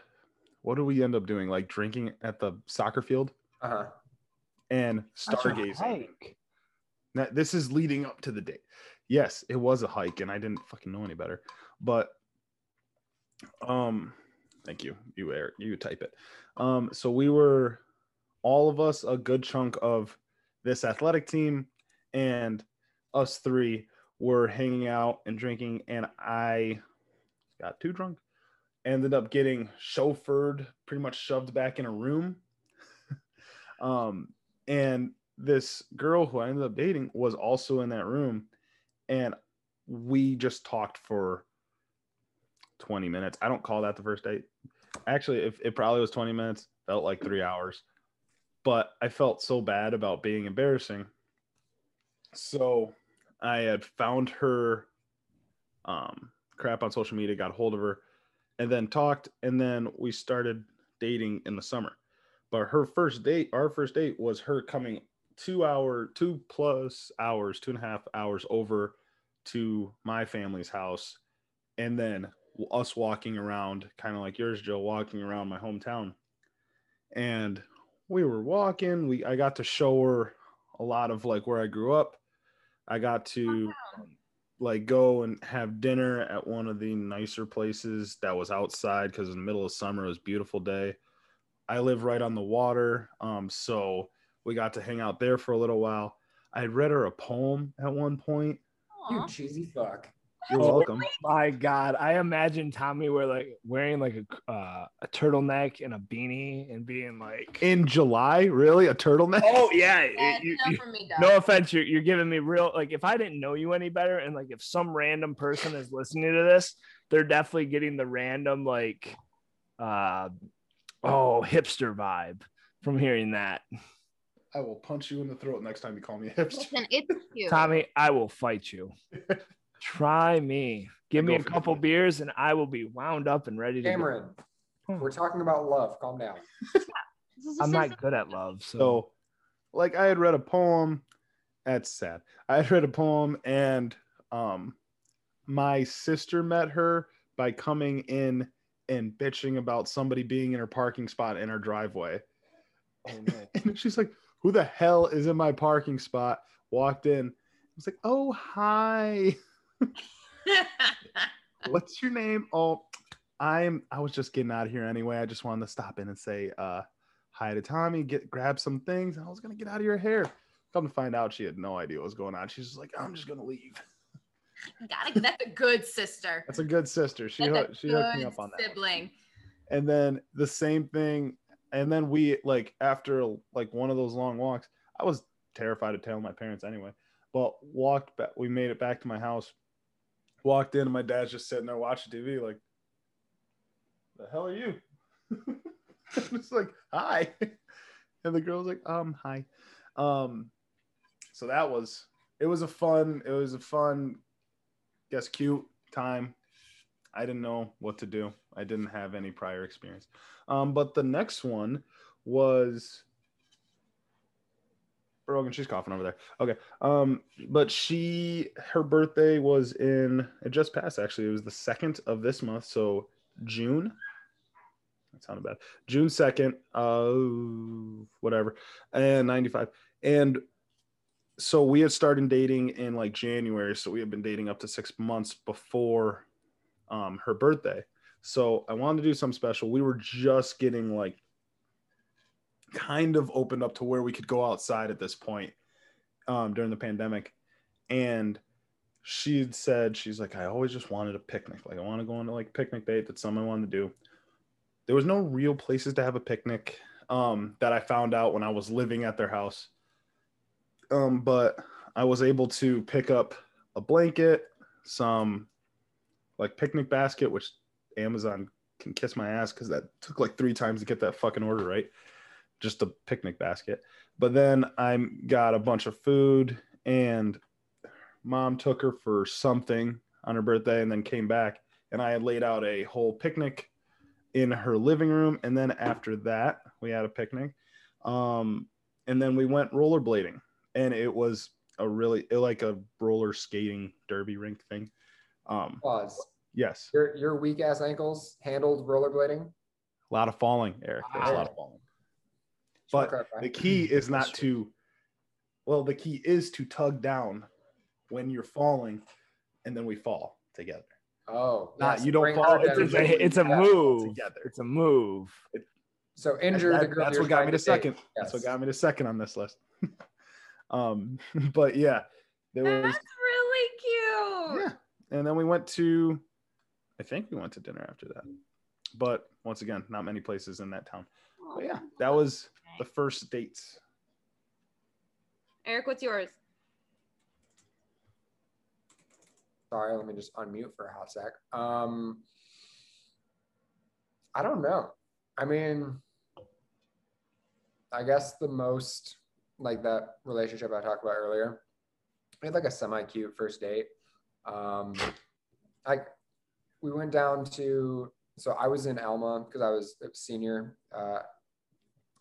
what do we end up doing like drinking at the soccer field Uh huh. and That's stargazing hike. now, this is leading up to the date yes it was a hike and i didn't fucking know any better but um thank you. You eric you type it. Um so we were all of us a good chunk of this athletic team and us three were hanging out and drinking and i got too drunk. Ended up getting chauffeured pretty much shoved back in a room. (laughs) Um and this girl who i ended up dating was also in that room and we just talked for 20 minutes. I don't call that the first date actually it probably was 20 minutes felt like three hours but i felt so bad about being embarrassing so i had found her um crap on social media, got hold of her, and then talked, and then we started dating in the summer. But her first date, our first date, was her coming two hour, two plus hours, two and a half hours over to my family's house, and then us walking around, kind of like yours, Joe, walking around my hometown. And we were walking. We I got to show her a lot of like where I grew up. I got to like go and have dinner at one of the nicer places that was outside because in the middle of summer it was a beautiful day. I live right on the water, um, so we got to hang out there for a little while. I read her a poem at one point. You cheesy fuck. You're Oh, welcome. My God, I imagine Tommy wear like wearing like a uh, a turtleneck and a beanie and being like, In July, really, a turtleneck? "Oh yeah." That's you- enough you- me, no offense, you're you're giving me real like if I didn't know you any better, and like if some random person is listening to this, they're definitely getting the random like, uh, oh hipster vibe from hearing that. I will punch you in the throat next time you call me a hipster. Listen, it's (laughs) cute. Tommy, I will fight you. (laughs) Try me. Give me a couple beers, and I will be wound up and ready to. Cameron, Hmm. we're talking about love. Calm down. (laughs) I'm not good at love, so, So, like, I had read a poem. That's sad. I had read a poem, and um, my sister met her by coming in and bitching about somebody being in her parking spot in her driveway. Oh, (laughs) no. And she's like, "Who the hell is in my parking spot?" Walked in. I was like, "Oh, hi. (laughs) (laughs) What's your name?" Oh, I'm. I was just getting out of here anyway. I just wanted to stop in and say uh, hi to Tommy. Get grab some things. I was gonna get out of your hair. Come to find out, she had no idea what was going on. She's just like, "I'm just gonna leave." Gotta, that's a good sister. That's a good sister. She hooked, she hooked me up on that. sibling. and then the same thing and then we like after like one of those long walks i was terrified to tell my parents anyway but walked back we made it back to my house walked in and my dad's just sitting there watching tv like the hell are you (laughs) it's like hi (laughs) and the girl's like um hi um so that was it was a fun it was a fun guess cute time I didn't know what to do. I didn't have any prior experience. Um, but the next one was Rogan. She's coughing over there. Okay. Um, but she her birthday was in it just passed actually. It was the second of this month, so June. That sounded bad. June second. Uh, whatever. And ninety five. And so we had started dating in like January. So we had been dating up to six months before um, her birthday. So I wanted to do something special. We were just getting like kind of opened up to where we could go outside at this point um, during the pandemic. And she had said, she's like, I always just wanted a picnic. Like, I want to go on to like picnic date. That's something I wanted to do. There was no real places to have a picnic um, that I found out when I was living at their house. Um, but I was able to pick up a blanket, some like picnic basket, which Amazon can kiss my ass because that took like three times to get that fucking order right. Just a picnic basket. But then I got a bunch of food and mom took her for something on her birthday and then came back and I had laid out a whole picnic in her living room. And then after that, we had a picnic. Um, and then we went rollerblading and it was a really like a roller skating derby rink thing. Um, Pause. yes, Your your weak ass ankles handled rollerblading. a lot of falling, Eric. There's a lot of falling. Just wanna But the key is not to, well, the key is to tug down when you're falling, and then we fall together. oh, Not yes, you don't bring fall. It's. It's a, it's a move. together. It's a move. So injure That- the girl. that's what got me to date. second. That's what got me to second on this list. (laughs) um, (laughs) but yeah, there was That's really cute. yeah, and then we went to, I think we went to dinner after that. But once again, not many places in that town. But yeah, that was the first dates. Eric, what's yours? Sorry, let me just unmute for a hot sec. Um, I don't know. I mean, I guess the most like that relationship I talked about earlier. We had like a semi cute first date. Um, I we went down to so I was in Alma because I was a senior uh,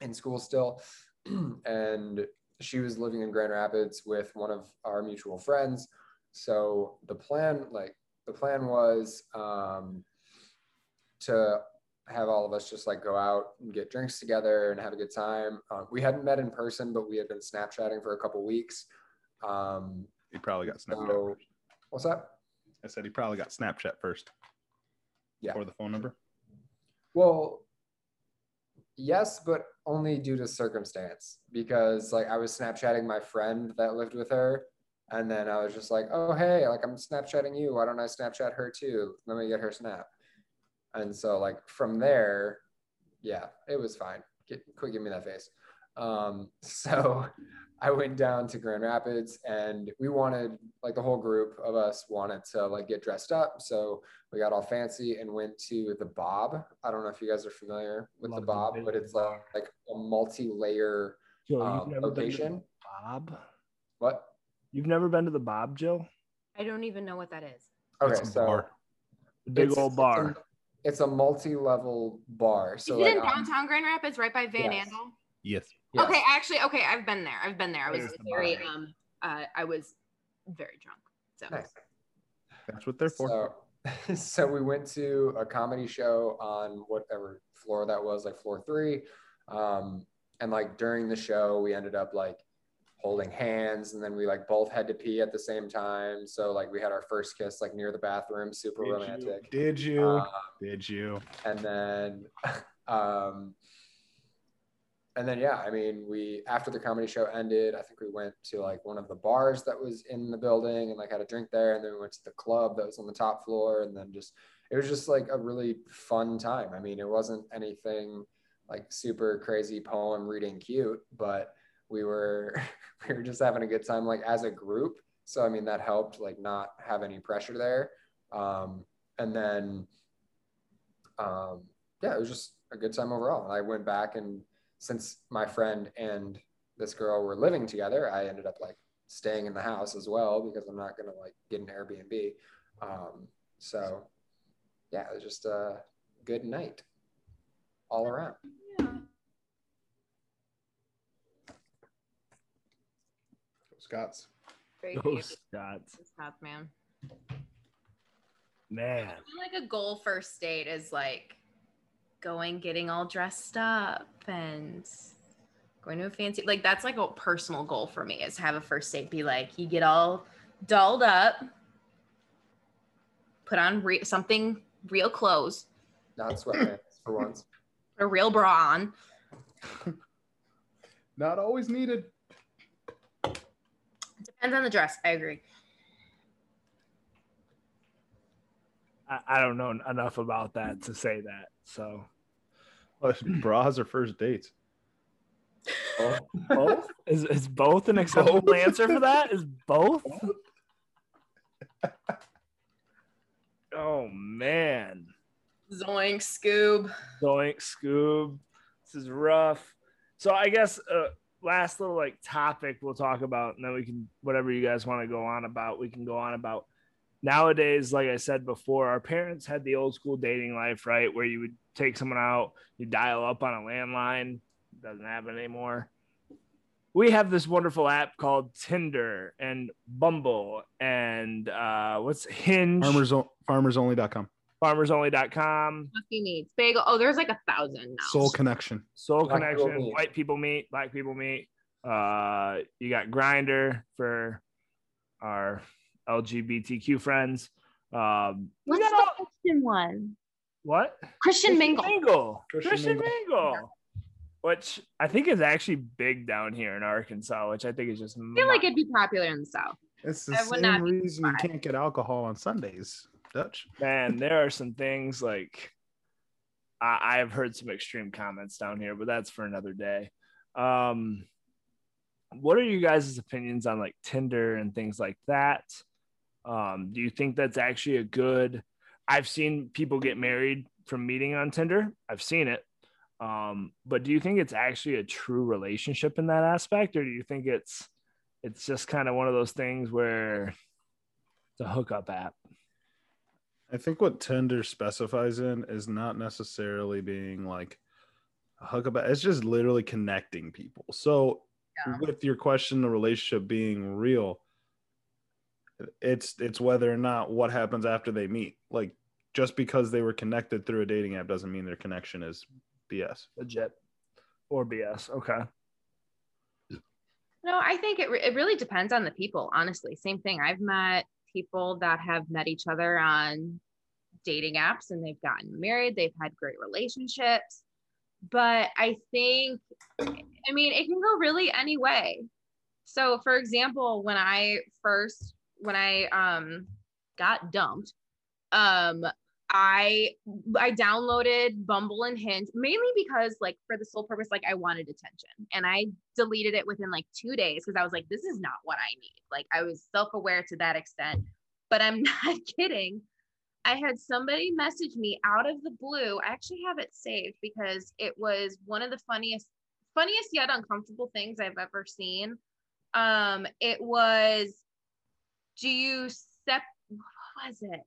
in school still, (clears throat) and she was living in Grand Rapids with one of our mutual friends. So the plan, like the plan was um, to have all of us just like go out and get drinks together and have a good time. Um, we hadn't met in person, but we had been Snapchatting for a couple weeks. Um, He probably got Snapchat. so, first. what's that? I said he probably got Snapchat first. Yeah. Or the phone number. Well, yes, but only due to circumstance because like I was Snapchatting my friend that lived with her. And then I was just like, oh, hey, like I'm Snapchatting you. Why don't I Snapchat her too? Let me get her Snap. And so, like, from there, yeah, it was fine. Get, quit giving me that face. Um, (laughs) so I went down to Grand Rapids and we wanted, like, the whole group of us wanted to, like, get dressed up. So we got all fancy and went to the Bob. I don't know if you guys are familiar with Love the the Bob, big but it's like, like a multi layer Jill, um, you've never been to location. Bob. What? You've never been to the Bob, Jill? I don't even know what that is. Okay, It's a so bar. The big it's- old it's bar. a- It's a multi-level bar. So is it like, in um, downtown Grand Rapids, right by Van yes. Andel? Yes. Yes. Okay, actually, okay, I've been there. I've been there. I was There's the very um uh I was very drunk. So Nice. That's what they're for. So, (laughs) so we went to a comedy show on whatever floor that was, like floor three. Um, and like during the show, we ended up like holding hands, and then we like both had to pee at the same time. So like we had our first kiss like near the bathroom, super Did you? romantic. Did you? Uh, Did you? and then (laughs) um and then yeah i mean we after the comedy show ended i think we went to like one of the bars that was in the building and like had a drink there. And then we went to the club that was on the top floor. And then just it was just like a really fun time. I mean it wasn't anything like super crazy poem reading cute but we were (laughs) we were just having a good time like as a group. So i mean that helped like not have any pressure there. Um and then um, yeah, it was just a good time overall. I went back and since my friend and this girl were living together, I ended up like staying in the house as well because I'm not gonna like get an Airbnb. Um, so yeah, it was just a good night all around. yeah. Scott's. Great Go view. Scots. Scots, man. Man. Like a goal first date is like going, getting all dressed up and going to a fancy like that's like a personal goal for me is have a first date be like you get all dolled up, put on re- something real clothes, Not sweatpants for once. (laughs) a real bra on. (laughs) Not always needed. Depends on the dress. I agree. I, I don't know enough about that to say that. So Well, bras are first dates. Oh, both (laughs) is, is both an acceptable answer for that? Is both? (laughs) oh man. Zoink, Scoob. Zoink Scoob. This is rough. So I guess uh, last little like topic we'll talk about, and then we can whatever you guys want to go on about, we can go on about. Nowadays, like I said before, our parents had the old school dating life, right? Where you would take someone out, you dial up on a landline. Doesn't happen anymore. We have this wonderful app called Tinder and Bumble and uh, what's Hinge, Farmers, farmersonly.com. farmersonly.com. Coffee meets bagel. Oh, there's like a thousand now. Soul Connection. Soul Black Connection, meet. white people meet, black people meet. Uh, you got Grindr for our LGBTQ friends. Um, we What's got all, the Christian one? what? Christian Mingle. Mingle. Christian Christian, Mingle. Mingle. Which I think is actually big down here in Arkansas, which I think is just. I feel like it'd be popular in the South. It's the I would same not be reason you can't get alcohol on Sundays. Dutch. man, there are some things like I, I've heard some extreme comments down here, but that's for another day. Um, what are you guys' opinions on like Tinder and things like that? Um, do you think that's actually a good? I've seen people get married from meeting on Tinder. I've seen it. Um, but do you think it's actually a true relationship in that aspect, or do you think it's it's just kind of one of those things where it's a hookup app? I think what Tinder specifies in is not necessarily being like a hookup. It's just literally connecting people. So, Yeah. with your question, the relationship being real, it's it's whether or not what happens after they meet. Like, just because they were connected through a dating app doesn't mean their connection is BS. Legit or BS. Okay. No, I think it, re- it really depends on the people, honestly. Same thing. I've met people that have met each other on dating apps and they've gotten married, they've had great relationships. But I think, I mean, it can go really any way. So, for example, when I first, when I um, got dumped, um, I I downloaded Bumble and Hinge mainly because like for the sole purpose like I wanted attention and I deleted it within like 2 days because I was like this is not what I need. Like I was self-aware to that extent. But I'm (laughs) not kidding. I had somebody message me out of the blue. I actually have it saved because it was one of the funniest funniest yet uncomfortable things I've ever seen. Um it was do you step what was it?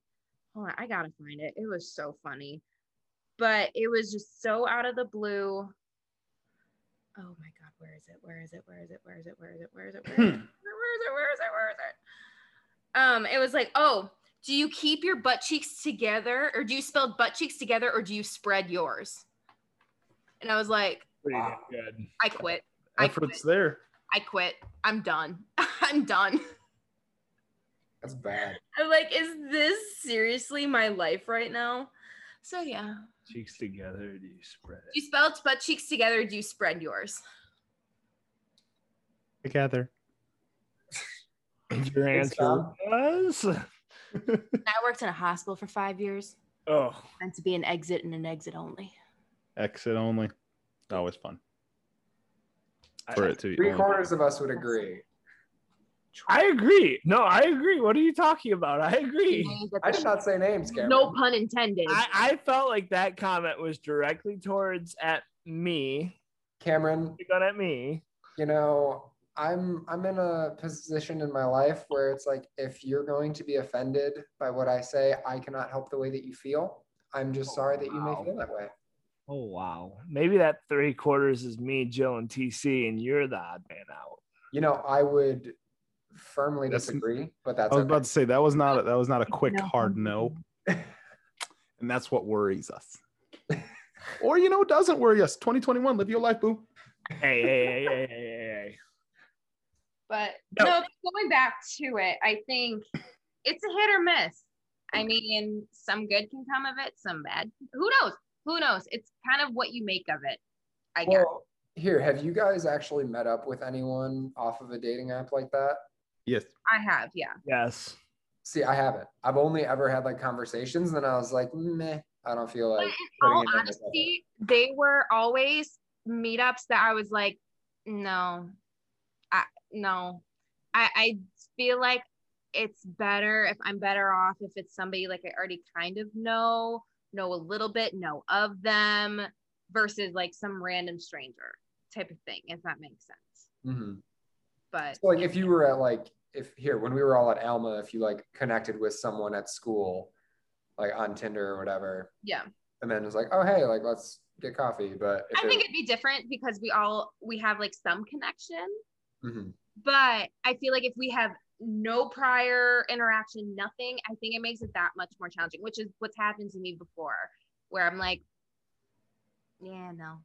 Hold on, I gotta find it. It was so funny. But it was just so out of the blue. Oh my god, where is it? Where is it? Where is it? Where is it? Where is it? Where is it? Where is it? Where is it? Where is it? Where is it? Um, it was like, oh, do you keep your butt cheeks together, or do you spell butt cheeks together, or do you spread yours? And I was like, Wow. good. I quit. I quit. Efforts there. I quit. I'm done. I'm done. That's bad. I'm like, is this seriously my life right now? So yeah. Cheeks together. Do you spread Do you spell butt cheeks together? Do you spread yours? Together. (laughs) Your answer was. (laughs) I worked in a hospital for five years. Oh, Meant to be an exit and an exit only. Exit only. Always fun for I, it to. Three only. quarters of us would agree. I agree. No, I agree. What are you talking about? I agree. I did not say names, Cameron. No pun intended. I, I felt like that comment was directly towards at me, Cameron, You gun at me. you know, I'm I'm in a position in my life where it's like if you're going to be offended by what I say, I cannot help the way that you feel. I'm just oh, sorry that you may feel that way. Oh wow. Maybe that three quarters is me, Jill, and TC, and you're the odd man out. You know, I would firmly That's- disagree, but that's. I was okay. about to say that was not a, that was not a quick (laughs) No. hard (laughs) no, and that's what worries us. (laughs) or you know, it doesn't worry us. 2021, live your life, boo. Hey, hey, hey, hey, hey, hey, hey. but No. no. going back to it, I think it's a hit or miss. I mm. mean, some good can come of it, some bad. Who knows? Who knows? It's kind of what you make of it. I guess. Well, here, have you guys actually met up with anyone off of a dating app like that? Yes. I have, yeah. Yes. See, I haven't. I've only ever had like conversations, and then I was like, meh, I don't feel But like. in all putting it in myself. honesty, they were always meetups that I was like, no, I no. I, I feel like it's better if I'm better off if it's somebody like I already kind of know, know a little bit, know of them, versus like some random stranger type of thing, if that makes sense. Mhm. But So, like, if you were at like, if here when we were all at Alma, if you like connected with someone at school, like on Tinder or whatever, yeah. and then it was like, oh hey, like let's get coffee. But I think it, it'd be different because we all we have like some connection. Mhm. but I feel like if we have no prior interaction, nothing, I think it makes it that much more challenging, which is what's happened to me before, where I'm like, yeah, no,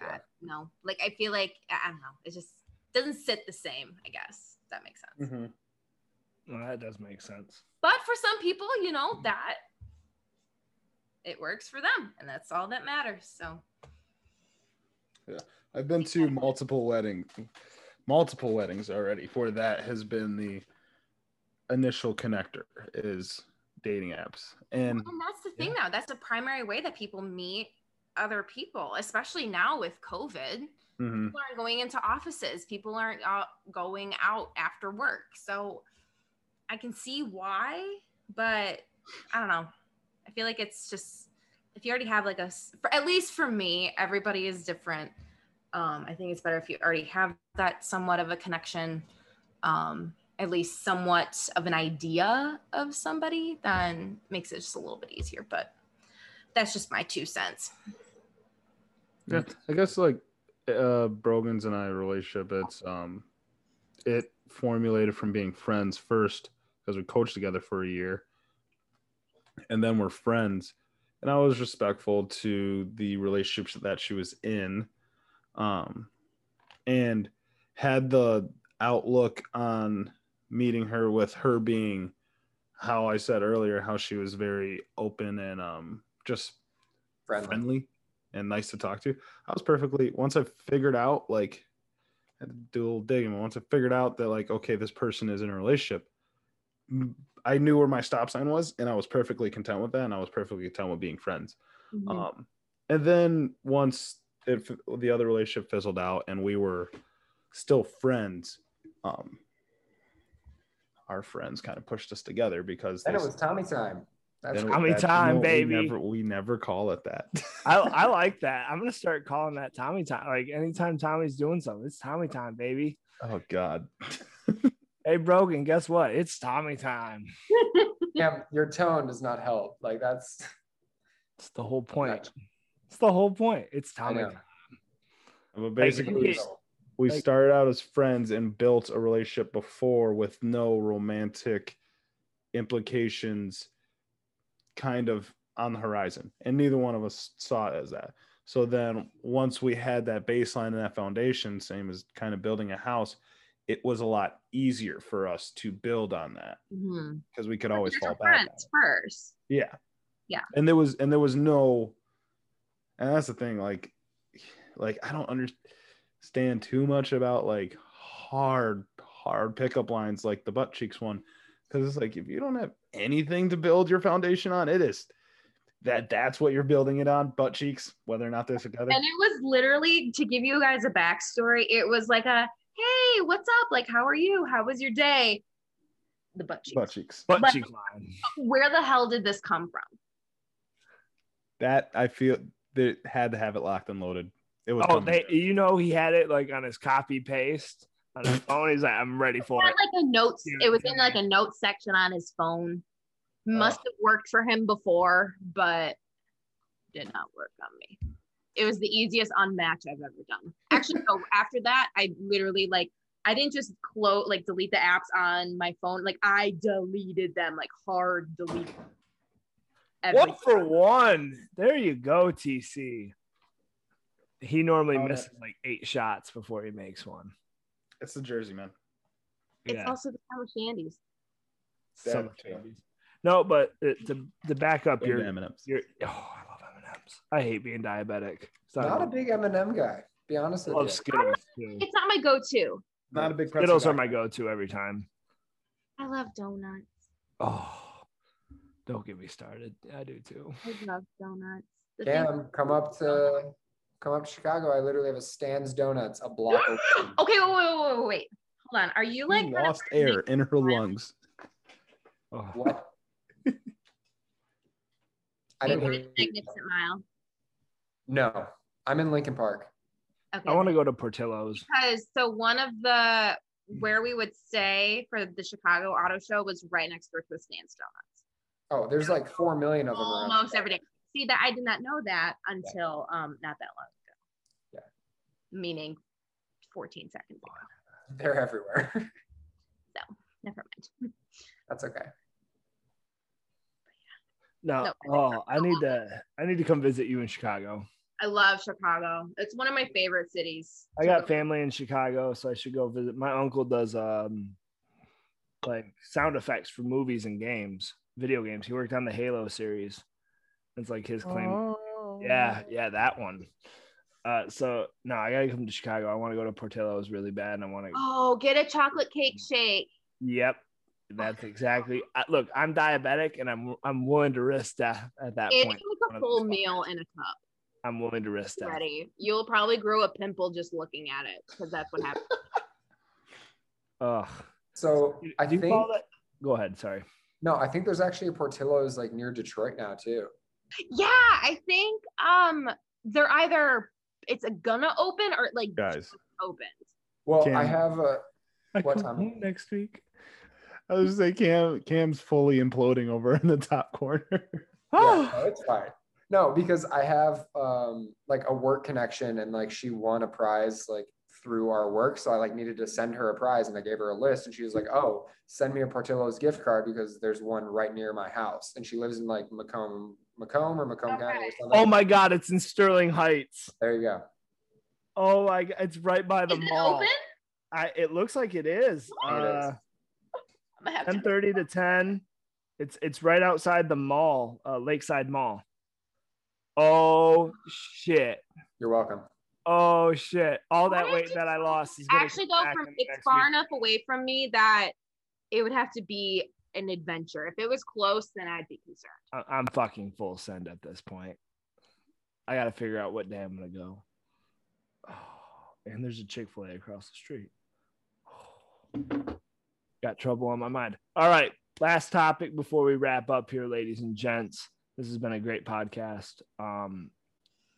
uh, no, like I feel like I don't know, it just doesn't sit the same, I guess. If that makes sense. Mm-hmm. Well, that does make sense. But for some people, you know, that it works for them, and that's all that matters. So Yeah. I've been to multiple weddings, multiple weddings already. For that has been the initial connector is dating apps, and And that's the thing now. That's the primary way that people meet other people, especially now with COVID. Mhm. People aren't going into offices. People aren't uh, going out after work. So I can see why, but I don't know. I feel like it's just if you already have like a for, at least for me, everybody is different. Um, I think it's better if you already have that somewhat of a connection. Um, at least somewhat of an idea of somebody, then makes it just a little bit easier. But that's just my two cents. Yeah, I guess like uh Brogan's and I relationship, it's um it formulated from being friends first because we coached together for a year. And then we're friends. And I was respectful to the relationships that she was in. Um and had the outlook on meeting her with her being how I said earlier, how she was very open and um just Friendly. friendly and nice to talk to. I was perfectly once I figured out like I had to do a little digging. Once I figured out that like okay, this person is in a relationship, I knew where my stop sign was, and I was perfectly content with that, and I was perfectly content with being friends. Mhm. Um, and then once it, the other relationship fizzled out, and we were still friends, um, our friends kind of pushed us together because Then it was Tommy time. That's then cool. Tommy that's- time, we baby. never, we never call it that. (laughs) I, I (laughs) like that. I'm gonna start calling that Tommy time. Like anytime Tommy's doing something, it's Tommy time, baby. oh God. (laughs) Hey Brogan, guess what? It's Tommy time. yeah, your tone does not help. Like that's It's the whole point. It's the whole point. It's Tommy time. But basically, it- we like- started out as friends and built a relationship before with no romantic implications kind of on the horizon and neither one of us saw it as that so then once we had that baseline and that foundation same as kind of building a house it was a lot easier for us to build on that mm-hmm. because we could always fall back on friends it. first. Yeah. Yeah. And there was and there was no and that's the thing like like I don't understand too much about like hard hard pickup lines like the butt cheeks one cuz it's like if you don't have anything to build your foundation on it is that that's what you're building it on butt cheeks whether or not they're together. And it was literally to give you guys a backstory. It was like a, hey, what's up? Like, how are you? How was your day? The butt cheeks. butt cheeks. Butt But- cheek line. Where the hell did this come from? That I feel they had to have it locked and loaded. It was Oh, coming they you know he had it like on his copy paste on his phone. He's like, I'm ready for it. like a notes. It was in like a note section on his phone. Oh. Must have worked for him before, but did not work on me. It was the easiest unmatch I've ever done. (laughs) Actually, no. After that, I literally like I didn't just close like delete the apps on my phone. Like I deleted them, like hard delete. One for one. There you go, TC. He normally Oh, misses like eight shots before he makes one. It's the jersey, man. It's Yeah. also the summer shandies. Some That too. candies. No, but uh, to to back up your M&Ms. your oh, I love M and M's. I hate being diabetic. It's not a big M&M guy. Be honest I with love you. Skittles too. It's not my go-to. Not a big pretzel Skittles are my go-to every time. I love donuts. Oh, don't get me started. I do too. I love donuts. The Cam, come up to come up to Chicago. I literally have a Stan's Donuts, a block. (gasps) Okay, wait, wait, wait, wait, wait. Hold on. Are you like She kind of lost air in her lungs. Oh. what? I didn't hear. Magnificent Mile? No, I'm in Lincoln Park. Okay. I want to go to Portillo's. because so one of the hmm. where we would stay for the Chicago Auto Show was right next door to a Stan's Donuts. Oh, there's like four million of them. around. Almost every day. See that I did not know that until um not that long ago. Yeah. Meaning 14 seconds ago. (laughs) They're everywhere. (laughs) So never mind. (laughs) That's okay. No, No. oh, I need to. I need to come visit you in Chicago. I love Chicago. It's one of my favorite cities. I got family in Chicago, so I should go visit. My uncle does um like sound effects for movies and games, video games. He worked on the Halo series. It's like his claim. Oh. Yeah, yeah, that one. Uh, so no, I gotta come to Chicago. I want to go to Portillo's really bad, and I want to. Oh, get a chocolate cake shake. Yep, that's exactly. I, look, I'm diabetic, and I'm I'm willing to risk death at that It's point. like a full meal in a cup. I'm willing to risk that. Ready. You'll probably grow a pimple just looking at it because that's what happens. (laughs) Ugh. So I Do think that? Go ahead. Sorry. no, I think there's actually a Portillo's like near Detroit now too. Yeah, I think um they're either it's a gonna open or like Guys, opened. Well, Cam. I have a What time? next week. I was just say Cam Cam's fully imploding over in the top corner. yeah, no, (sighs) it's fine. No, because I have um like a work connection and like she won a prize like through our work. So I like needed to send her a prize and I gave her a list and she was like, Oh, send me a Portillo's gift card because there's one right near my house. And she lives in like Macomb, Macomb or Macomb County or something. Oh my god, it's in Sterling Heights. There you go. Oh my it's right by the Is it mall. open? I it looks like it is. It is. Uh, I'm gonna have to. 10:30 to 10. It's it's right outside the mall, uh, Lakeside Mall. Oh shit. You're welcome. Oh shit. All that Why weight that I lost is gonna Actually, come though, back from it's far week. enough away from me that it would have to be an adventure. If it was close, then I'd be concerned. I- I'm fucking full send at this point. I got to figure out what day I'm gonna go. Oh, (sighs) and there's a Chick Fil A across the street. (sighs) Got trouble on my mind. All right, last topic before we wrap up here, ladies and gents. This has been a great podcast. Um,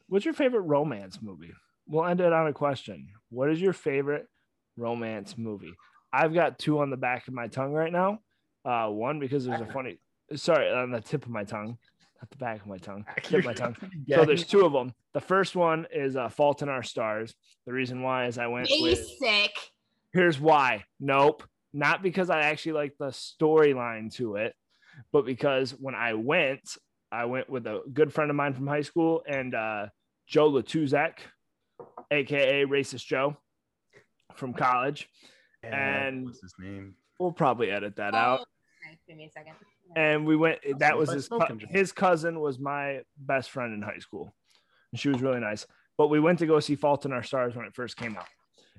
what's your favorite romance movie? We'll end it on a question. What is your favorite romance movie? I've got two on the back of my tongue right now. Uh, one because there's a funny, sorry, on the tip of my tongue, not the back of my tongue, (laughs) tip of my tongue. So there's two of them. The first one is uh, Fault in Our Stars. The reason why is I went with. Basic. Here's why. Nope. Not because I actually like the storyline to it, but because when I went, I went with a good friend of mine from high school and uh, Joe Latuzek, aka Racist Joe from college. Yeah, and- what's his name? We'll probably edit that out. Oh, okay, Give me a second. and we went that was his cou- smoking, Jim. his cousin was my best friend in high school. And she was really nice. But we went to go see fault in our stars when it first came out.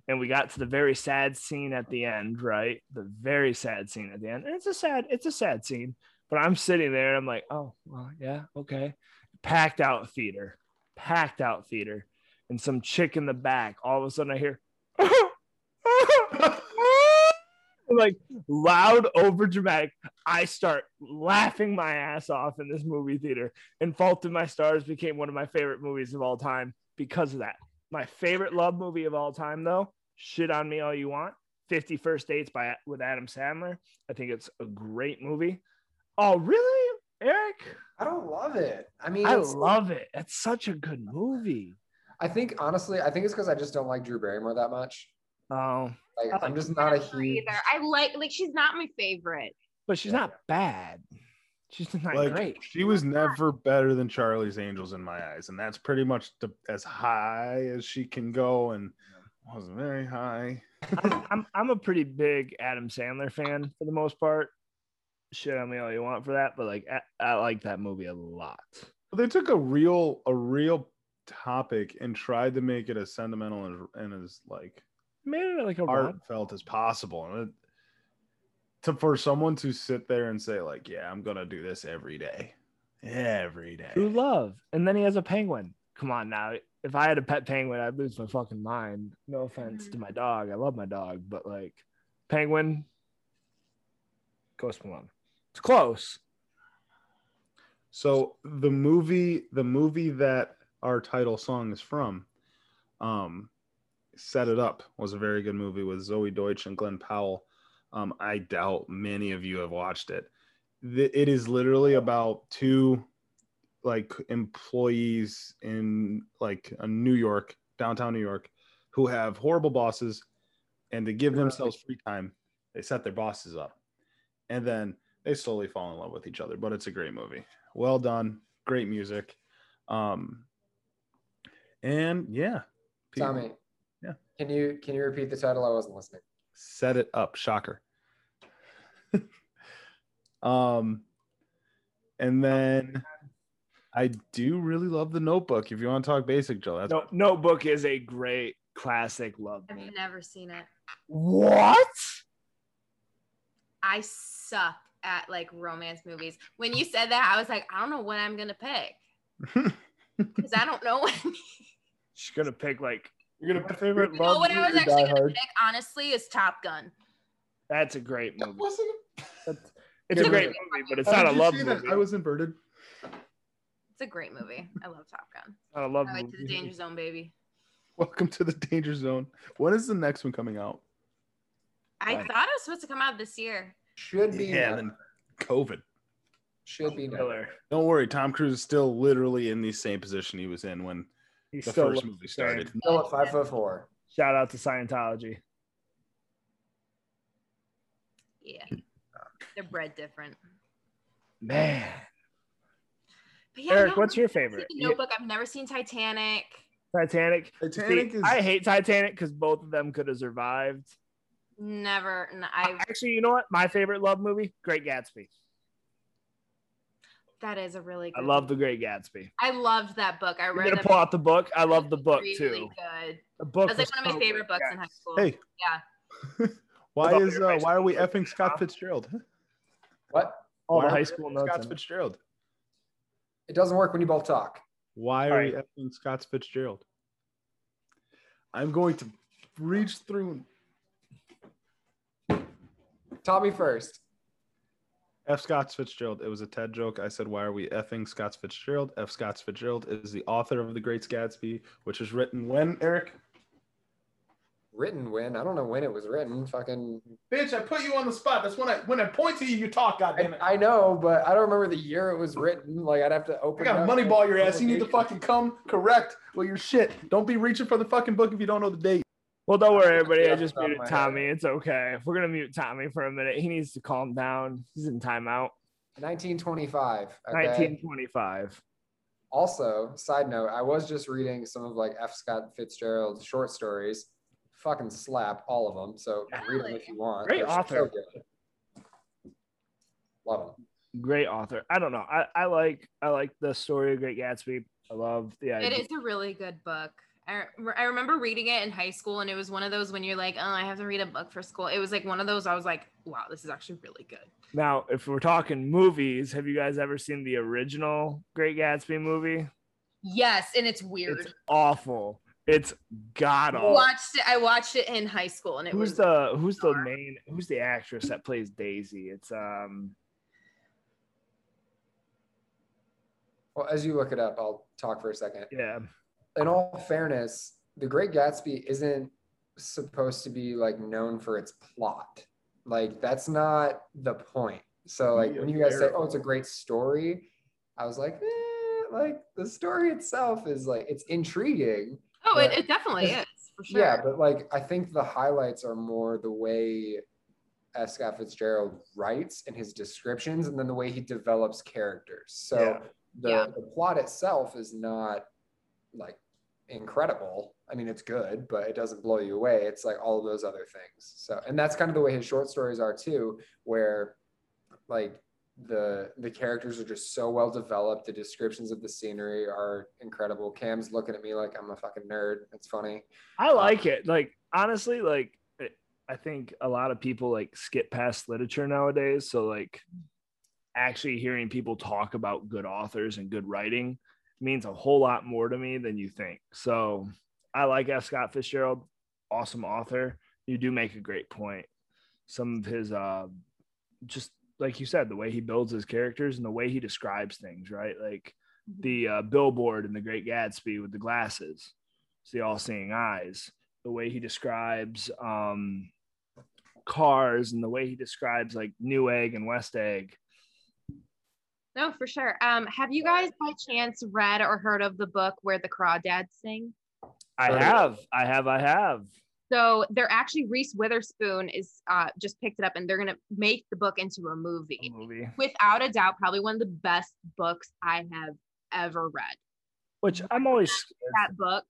And we got to the very sad scene at the end right? The very sad scene at the end. And it's a sad it's a sad scene. But i'm sitting there and i'm like oh well yeah okay. Packed out theater packed out theater. And some chick in the back all of a sudden i hear (laughs) like loud over dramatic I start laughing my ass off in this movie theater, and Fault in My Stars became one of my favorite movies of all time because of that. My favorite love movie of all time, though, shit on me all you want, Fifty First Dates by with Adam Sandler. I think it's a great movie. Oh, really, Eric? I don't love it. I mean, I love it. It's such a good movie. I think honestly, I think it's because I just don't like Drew Barrymore that much. Oh, Like, I I'm just not a Either. I like like she's not my favorite. but she's not bad. She's not Like great. she was never better than Charlie's Angels in my eyes, and that's pretty much the, as high as she can go, and wasn't very high. I'm, I'm I'm a pretty big Adam Sandler fan for the most part. Shit on me all you want for that, but like I, I like that movie a lot. They took a real a real topic and tried to make it as sentimental and, and as like Made it like a heartfelt as possible. And it, to for someone to sit there and say like, "Yeah, I'm gonna do this every day, every day." True love, and then he has a penguin. Come on now, if I had a pet penguin, I'd lose my fucking mind. No offense to my dog, I love my dog, but like penguin, Ghost Malone. It's close. So the movie, the movie that our title song is from, um, Set It Up was a very good movie with Zoey Deutch and Glen Powell. Um, I doubt many of you have watched it. It is literally about two like employees in like a New York, downtown New York, who have horrible bosses, and to give themselves free time, they set their bosses up, and then they slowly fall in love with each other. But it's a great movie. Well done, great music, um, and yeah, people- Tommy. Yeah. Can you can you repeat the title? I wasn't listening. set it up shocker (laughs) um and then i do really love the notebook if you want to talk basic joe that's No, Notebook is a great classic love. I've movie. never seen it. What? I suck at like romance movies. When you said that, I was like, I don't know what I'm gonna pick (laughs) because I don't know. What, She's gonna pick like you're gonna my favorite you know what I was actually gonna Hard. pick. Honestly, is Top Gun. That's a great movie. Wasn't (laughs) It's a great but- movie, but it's not a love movie. i was inverted It's a great movie. I love Top Gun. Not a love I went to the danger zone, baby. welcome to the danger zone when is the next one coming out I Right. thought it was supposed to come out this year. Should be Yeah, never. then COVID. Should be never. Killer. Don't worry, Tom Cruise is still literally in the same position he was in when He the still first movie started. Still at five foot four. Shout out to Scientology. Yeah. They're bred different. Man, But yeah, Eric, no, what's your I've favorite? The Notebook. I've never seen Titanic. Titanic. Titanic See, is I hate Titanic because both of them could have survived. Never. n- I. Actually, you know what? My favorite love movie, Great Gatsby. That is a really good. I love The Great Gatsby. I loved that book. I You're read gonna pull out the book. I love the book really too. Good. The book That was like was one of my so favorite good, books in high school. Hey. Yeah. (laughs) why is uh, why are we effing Scott? Fitzgerald? (laughs) What? All Why high school notes. Scott. Fitzgerald. It doesn't work when you both talk. Why are All we effing Scott Fitzgerald? I'm going to reach through Tommy first. F. Scott Fitzgerald. It was a TED joke. I said, "Why are we effing Scott Fitzgerald?" F. Scott Fitzgerald is the author of The Great Gatsby, which was written when Eric. Written when? I don't know when it was written. Fucking. Bitch, I put you on the spot. That's when I when I point to you, you talk. Goddamn I, I know, but I don't remember the year it was written. Like I'd have to open. I open. gotta it moneyball your ass. You need to fucking come correct with your shit. Don't be reaching for the fucking book if you don't know the date. Well, don't worry, everybody. I just off the top muted of my head. Tommy. It's okay. We're gonna mute Tommy for a minute. He needs to calm down. He's in timeout. 1925. Okay. 1925. Also, side note, I was just reading some of like F. Scott Fitzgerald's short stories. Fucking slap all of them. So read them if you want. Great They're author. good. Love them. Great author. I don't know. I, I like I like the story of Great Gatsby. I love the idea. It is a really good book. I, I remember reading it in high school, and it was one of those when you're like, oh, I have to read a book for school. It was like one of those I was like, wow, this is actually really good. Now, if we're talking movies, have you guys ever seen the original Great Gatsby movie? Yes, and it's weird. It's awful. It's god I awful. watched it. I watched it in high school, and it Who's was the who's the main who's the actress that plays Daisy? It's um Well, as you look it up, I'll talk for a second. yeah. In all fairness, The Great Gatsby isn't supposed to be like known for its plot. Like that's not the point. So like when you guys say, "Oh, it's a great story," I was like, eh, like the story itself is like it's intriguing. oh, it, it definitely is for sure. Yeah, but like I think the highlights are more the way F. Scott Fitzgerald writes and his descriptions, and then the way he develops characters. So Yeah. the, Yeah. the plot itself is not like incredible. I mean, it's good, but it doesn't blow you away. It's like all of those other things. So, and that's kind of the way his short stories are too, where like the the characters are just so well developed. The descriptions of the scenery are incredible. Cam's looking at me like I'm a fucking nerd. It's funny. I um, like it. Like honestly, like I think a lot of people like skip past literature nowadays. So like actually hearing people talk about good authors and good writing means a whole lot more to me than you think. So I like F. Scott Fitzgerald, awesome author. You do make a great point. Some of his uh just like you said, the way he builds his characters and the way he describes things, right? Like the uh, billboard in The Great Gatsby with the glasses, it's the all-seeing eyes. The way he describes um, cars and the way he describes like New Egg and West Egg. No, for sure. Um, have you guys by chance read or heard of the book where the Crawdads sing? I have, I have, I have. So they're actually Reese Witherspoon is uh, just picked it up and they're gonna make the book into a movie. A movie, Without a doubt, probably one of the best books I have ever read. which I'm always That book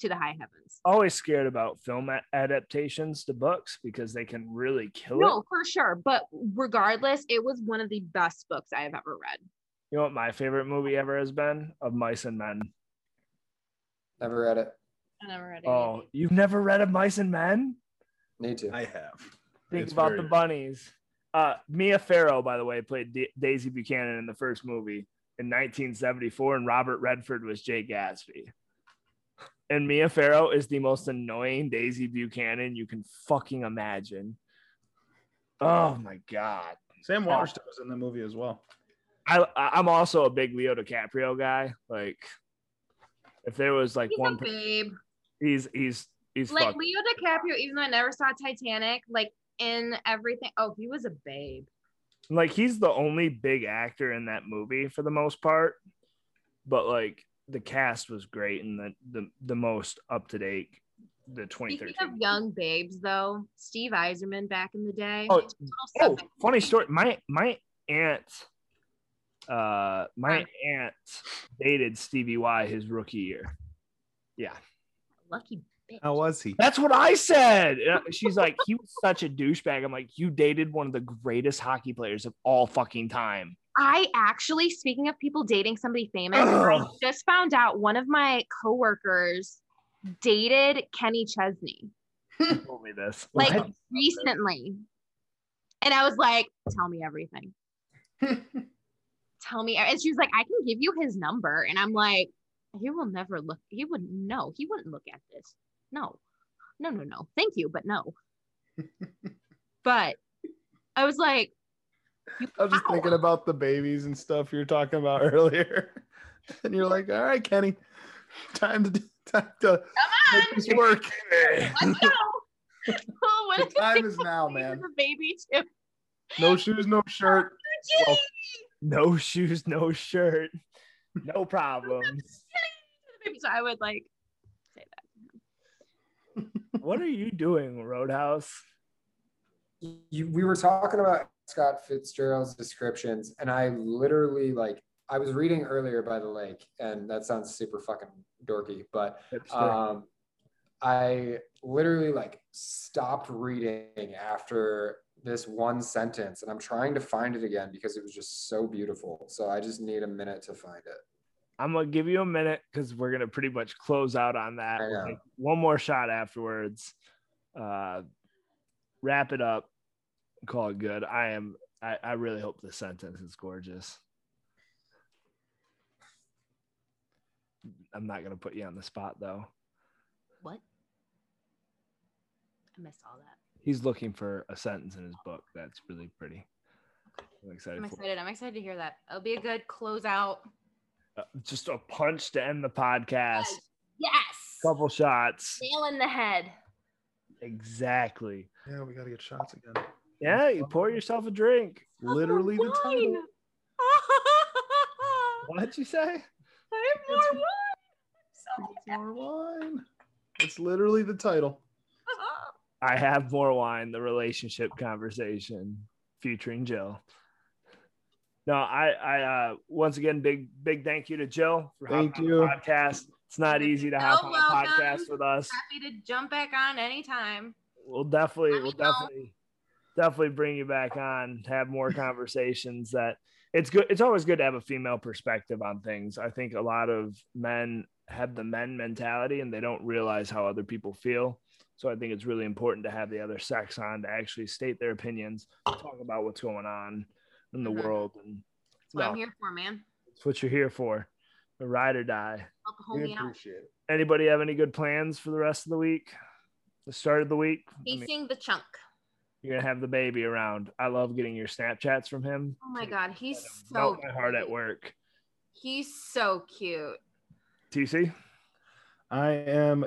to the high heavens. always scared about film a- adaptations to books because they can really kill No, it. No, for sure. But regardless, it was one of the best books I have ever read. You know what my favorite movie ever has been? Of Mice and Men. Never read it. I never read it. Oh, you've never read Of Mice and Men? Need to. I have. Think It's about very- the bunnies. Uh, Mia Farrow, by the way, played Da- Daisy Buchanan in the first movie in 1974, and Robert Redford was Jay Gatsby. And Mia Farrow is the most annoying Daisy Buchanan you can fucking imagine. Oh my god! Sam Waterston was in the movie as well. I I- I'm also a big Leo DiCaprio guy. Like, if there was like He's one, a babe. he's he's he's Like fuck- Leo DiCaprio, even though I never saw Titanic, like in everything. Oh, he was a babe. Like he's the only big actor in that movie for the most part. But like the cast was great and the the, the most up to date the Speaking 2013. of young babes, though, Steve Yzerman back in the day. Oh, Oh, funny story. My my aunt, uh, my aunt dated Stevie Y his rookie year. Yeah, lucky bitch. How was he? that's what I said. She's like, he was such a douchebag. I'm like, you dated one of the greatest hockey players of all fucking time. I actually, speaking of people dating somebody famous, I just found out one of my coworkers dated Kenny Chesney (laughs) told me this. like What? recently. And I was like, tell me everything. tell me. And she was like, I can give you his number. And I'm like, he will never look, he would no, he wouldn't look at this. No, no, no, no. Thank you, but no. (laughs) but I was like, I was just Ow. thinking about the babies and stuff you were talking about (laughs) earlier. And you're like, all right, Kenny, time to time to come make this work. on, let's go. oh, (laughs) what The time is now, man. as a baby too? No shoes, no shirt. Gee, no shoes, no shirt, no (laughs) problems. So I would like say that. what are you doing, Roadhouse? you, we were talking about Scott Fitzgerald's descriptions, and I literally like I was reading earlier by the lake, and that sounds super fucking dorky, but um, I literally like stopped reading after this one sentence, and I'm trying to find it again because it was just so beautiful. So I just need a minute to find it. I'm gonna give you a minute because we're gonna pretty much close out on that. I We'll know. take one more shot afterwards. Uh, wrap it up. Call it good. I am. I, I really hope the sentence is gorgeous. I'm not gonna put you on the spot though. What? I missed all that. He's looking for a sentence in his book that's really pretty. I'm excited. I'm excited. I'm excited to hear that. It'll be a good closeout. Uh, just a punch to end the podcast. Yes. Couple shots. Nail in the head. Exactly. Yeah, we gotta get shots again. Yeah, you pour yourself a drink. Literally the title. (laughs) What'd you say? I have more wine. (laughs) So More wine. It's literally the title. (laughs) I have more wine, the relationship conversation featuring Jill. No, I, I, uh, once again, big, big thank you to Jill for Thank hopping on the you. podcast. It's not easy to so on a welcome. podcast with us. Happy to jump back on anytime. We'll definitely, we'll know. definitely, definitely bring you back on, to have more conversations that it's good. It's always good to have a female perspective on things. I think a lot of men have the men mentality and they don't realize how other people feel. So I think it's really important to have the other sex on to actually state their opinions, talk about what's going on in the Mhm. world. And That's what no, I'm here for, man. it's what you're here for. The ride or die. Help a We homie out. appreciate it. Anybody have any good plans for the rest of the week? The start of the week? I mean, the chunk. You're gonna have the baby around. I love getting your Snapchats from him. Oh my god, he's so Melt my heart at work. He's so cute. TC, I am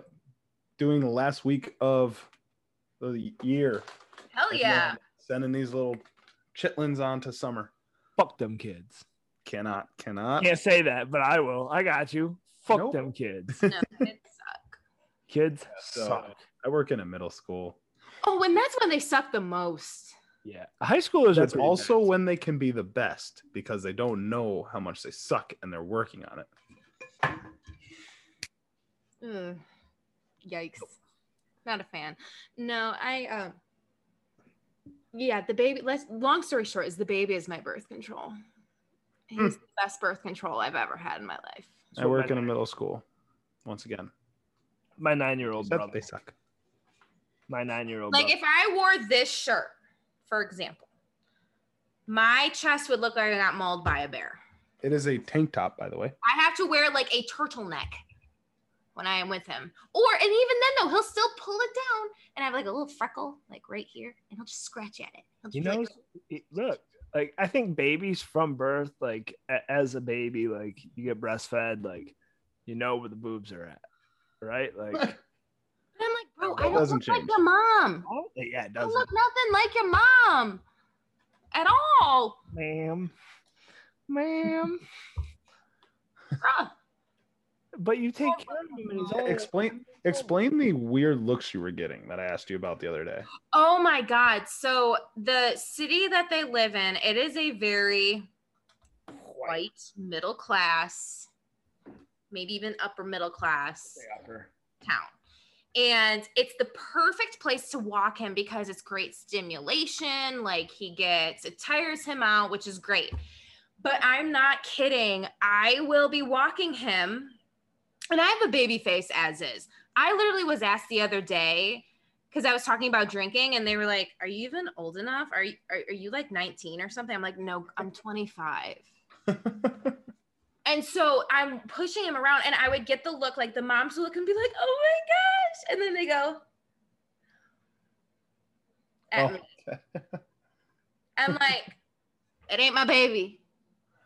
doing the last week of the year. Hell yeah. Sending these little chitlins on to summer. fuck them kids. Cannot, cannot. Can't say that, but I will. I got you. Fuck Nope. them kids. No, it suck. Kids So suck. I work in a middle school. Oh, and that's when they suck the most. Yeah, high schoolers are That's pretty also bad. when they can be the best because they don't know how much they suck and they're working on it. Ugh. Yikes. Not a fan. No, I um yeah, the baby let's long story short is the baby is my birth control. He's the best birth control I've ever had in my life. I work my, in a middle school. Once again, my nine-year-old brother. they suck. My nine-year-old. Like brother. if I wore this shirt, for example, my chest would look like I got mauled by a bear. It is a tank top, by the way. I have to wear like a turtleneck when I am with him. Or and even then though, he'll still pull it down and I have like a little freckle like right here and he'll just scratch at it. He'll He just be knows. like, it- Look, like I think babies from birth, like a- as a baby, like you get breastfed, like you know where the boobs are at, right? Like (laughs) And I'm like, bro, I don't doesn't look change. like your mom. Oh, yeah, it You don't doesn't, look nothing like your mom at all. ma'am. Ma'am. But you take care of him and he's all Explain explain the weird looks you were getting that I asked you about the other day. Oh my God. So the city that they live in, it is a very white middle class, maybe even upper middle class town. And it's the perfect place to walk him because it's great stimulation. Like he gets, it tires him out, which is great. But I'm not kidding. I will be walking him, and I have a baby face as is. I literally was asked the other day because I was talking about drinking, and they were like, "Are you even old enough? Are you are, are you like 19 or something?" I'm like, "No, I'm 25." (laughs) And so I'm pushing him around, and I would get the look like the moms would look and be like, "Oh my gosh!" And then they go at Oh, me. I'm like, (laughs) "It ain't my baby.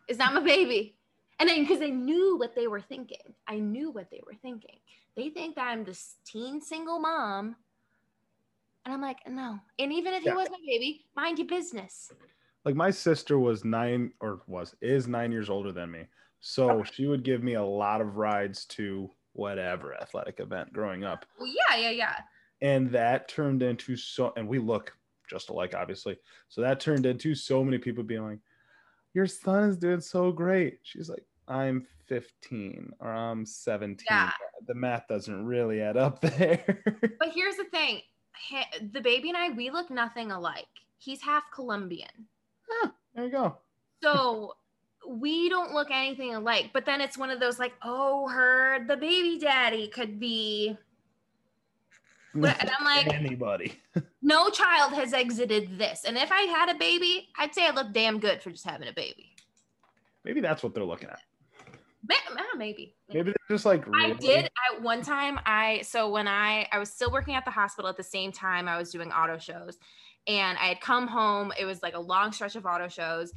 It's not my baby." And then because I knew what they were thinking, I knew what they were thinking. They think that I'm this teen single mom, and I'm like, "No." And even if he was my baby, mind your business. like my sister was nine or was is nine years older than me so she would give me a lot of rides to whatever athletic event growing up Well, yeah, yeah, yeah. and that turned into so and we look just alike obviously so that turned into so many people being like your son is doing so great she's like i'm 15 or i'm 17 Yeah. the math doesn't really add up (laughs) there But here's the thing the baby and I, we look nothing alike. He's half Colombian. there you go So (laughs) we don't look anything alike. But then it's one of those like, oh, her, the baby daddy could be. (laughs) And I'm like, anybody. (laughs) no child has exited this. And if I had a baby, I'd say I look damn good for just having a baby. maybe that's what they're looking at Ma- ah, Maybe. maybe they're just like I did at one time. I so when I I was still working at the hospital at the same time I was doing auto shows, and I had come home. It was like a long stretch of auto shows,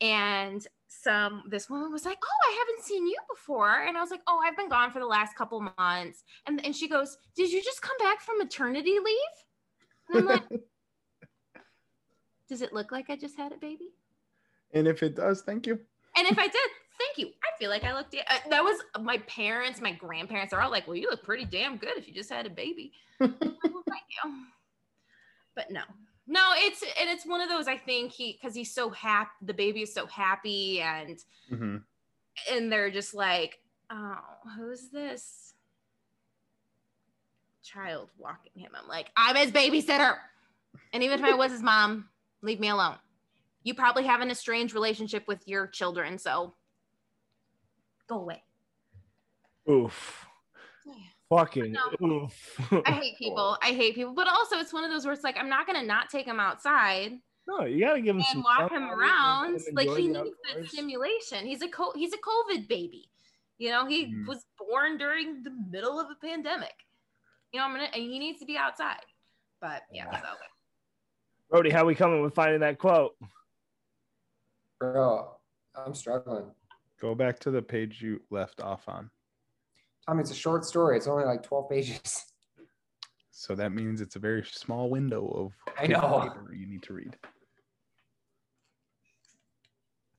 and some this woman was like, "Oh, I haven't seen you before," and I was like, "Oh, I've been gone for the last couple months," and and she goes, "Did you just come back from maternity leave?" And I'm like, (laughs) "Does it look like I just had a baby?" and if it does thank you And if I (laughs) did, thank you. I feel like I looked. Uh, that was my parents, my grandparents are all like, "Well, you look pretty damn good if you just had a baby." (laughs) Like, you. But no, no, it's and it's one of those. I think he because he's so happy. The baby is so happy, and Mhm. and they're just like, "Oh, who's this child walking him?" I'm like, "I'm his babysitter," and even if I was his mom, leave me alone. You probably have an estranged relationship with your children, so go away. Oof. Fucking oof. I (laughs) hate people. I hate people. But also, it's one of those where it's like, I'm not going to not take him outside no, you gotta give him and some walk fun him around. him Like, he the needs that stimulation. He's a co- he's a COVID baby. You know, he Mhm. was born during the middle of a pandemic. You know, I'm gonna, and he needs to be outside. But yeah, Yeah. so Brody, how we coming with finding that quote? Bro, I'm struggling. Go back to the page you left off on. Tommy, it's a short story. It's only like 12 pages. (laughs) So that means it's a very small window of I know. paper you need to read.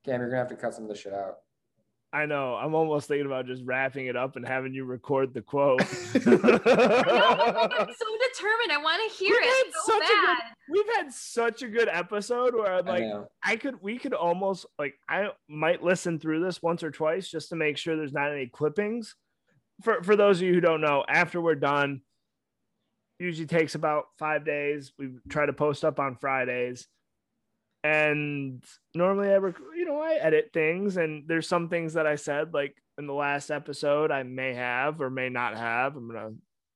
Cam, you're gonna have to cut some of this shit out. I know. I'm almost thinking about just wrapping it up and having you record the quote. I know, I'm so determined. I want to hear We've had it so such a good- bad. We've had such a good episode where I'm like, know. I could, we could almost like, I might listen through this once or twice just to make sure there's not any clippings. For for those of you who don't know, after we're done, usually takes about five days. We try to post up on Fridays, and normally I, rec- you know, I edit things, and there's some things that I said like in the last episode I may have or may not have. I'm gonna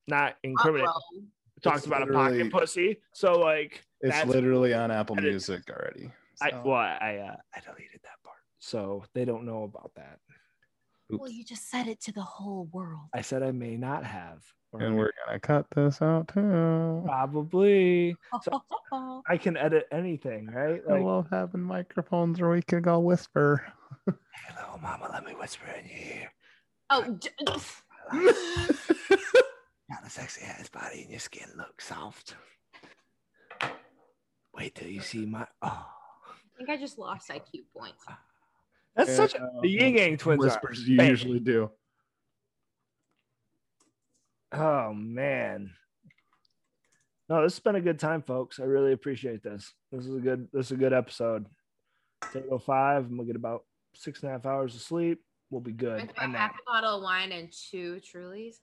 not incriminate. Uh-oh. Talked It's about a pocket pussy, so like It's That's- literally on Apple that is- Music already. I well, I I, uh, I deleted that part, so they don't know about that. Well, you just said it to the whole world. I said I may not have, or and we're gonna cut this out too. probably. (laughs) I can edit anything, right? I Like, love having microphones where we can go whisper. hello, mama, let me whisper in your ear. oh, d- Got (laughs) a sexy ass body and your skin looks soft. Wait till you see my oh. I think I just lost IQ points. Ah. That's such a Yeah, the Ying Yang twins are Whispers you banging. usually do. Oh man. No, this has been a good time, folks. I really appreciate this. This is a good this is a good episode. Table five, and we'll get about six and a half hours of sleep. We'll be good. Drank And about half a bottle of wine and two Trulies.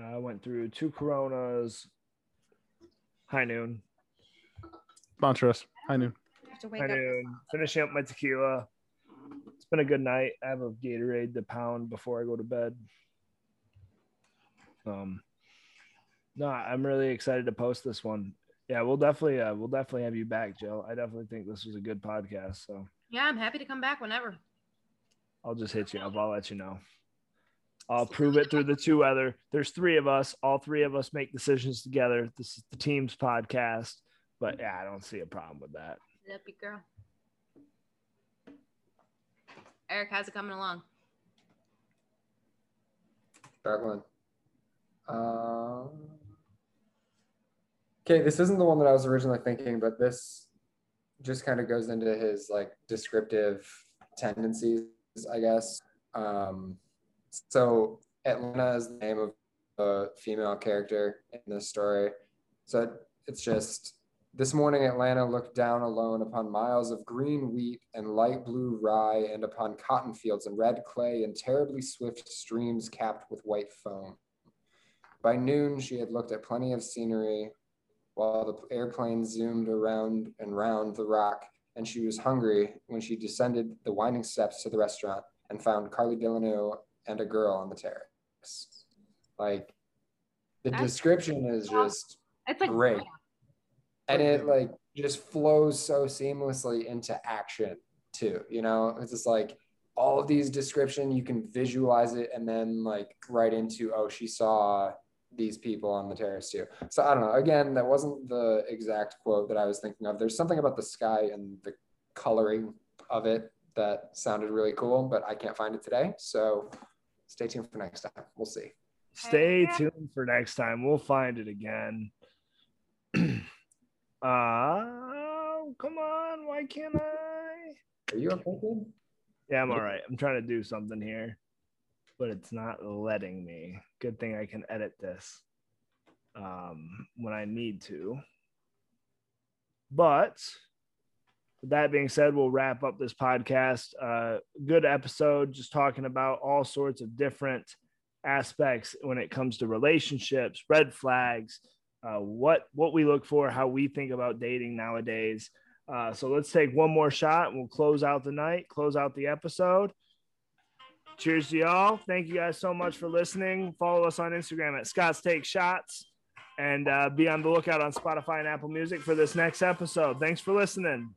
I went through two Coronas, high noon, Sponsor us. High noon. I have to wake high up. noon, finishing up my tequila. It's been a good night. I have a Gatorade to pound before I go to bed. Um, no, I'm really excited to post this one. Yeah, we'll definitely, uh, we'll definitely have you back, Jill. I definitely think this was a good podcast. So Yeah, I'm happy to come back whenever. I'll just hit you up. I'll let you know. I'll prove it through the two other. There's three of us. All three of us make decisions together. This is the team's podcast. But yeah, I don't see a problem with that. Love you, girl. Eric, how's it coming along? Struggling. Um, okay, this isn't the one that I was originally thinking, but this just kind of goes into his like descriptive tendencies, I guess. Um, so Atlanta is the name of the female character in this story. So it's just this morning Atlanta looked down alone upon miles of green wheat and light blue rye, and upon cotton fields and red clay and terribly swift streams capped with white foam. By noon, she had looked at plenty of scenery while the airplane zoomed around and round the rock, and she was hungry when she descended the winding steps to the restaurant and found Carly Delano and a girl on the terrace. Like, the That's- description is just It's like great and it like just flows so seamlessly into action too you know? It's just like all of these description you can visualize it and then like right into oh she saw these people on the terrace too. So i don't know. Again that wasn't the exact quote that i was thinking of. There's something about the sky and the coloring of it that sounded really cool but i can't find it today. So stay tuned for next time. We'll see. Stay tuned for next time. We'll find it again. (clears throat) uh come on, why can't I? are you okay? Yeah, I'm all right. I'm trying to do something here, but it's not letting me. Good thing I can edit this um, when I need to. But with that being said, we'll wrap up this podcast. Uh, good episode, just talking about all sorts of different aspects when it comes to relationships, red flags, uh, what what we look for, how we think about dating nowadays. Uh, so let's take one more shot we'll close out the night, close out the episode. Cheers to y'all. Thank you guys so much for listening. Follow us on Instagram at Scott's Take Shots and uh, be on the lookout on Spotify and Apple Music for this next episode. Thanks for listening.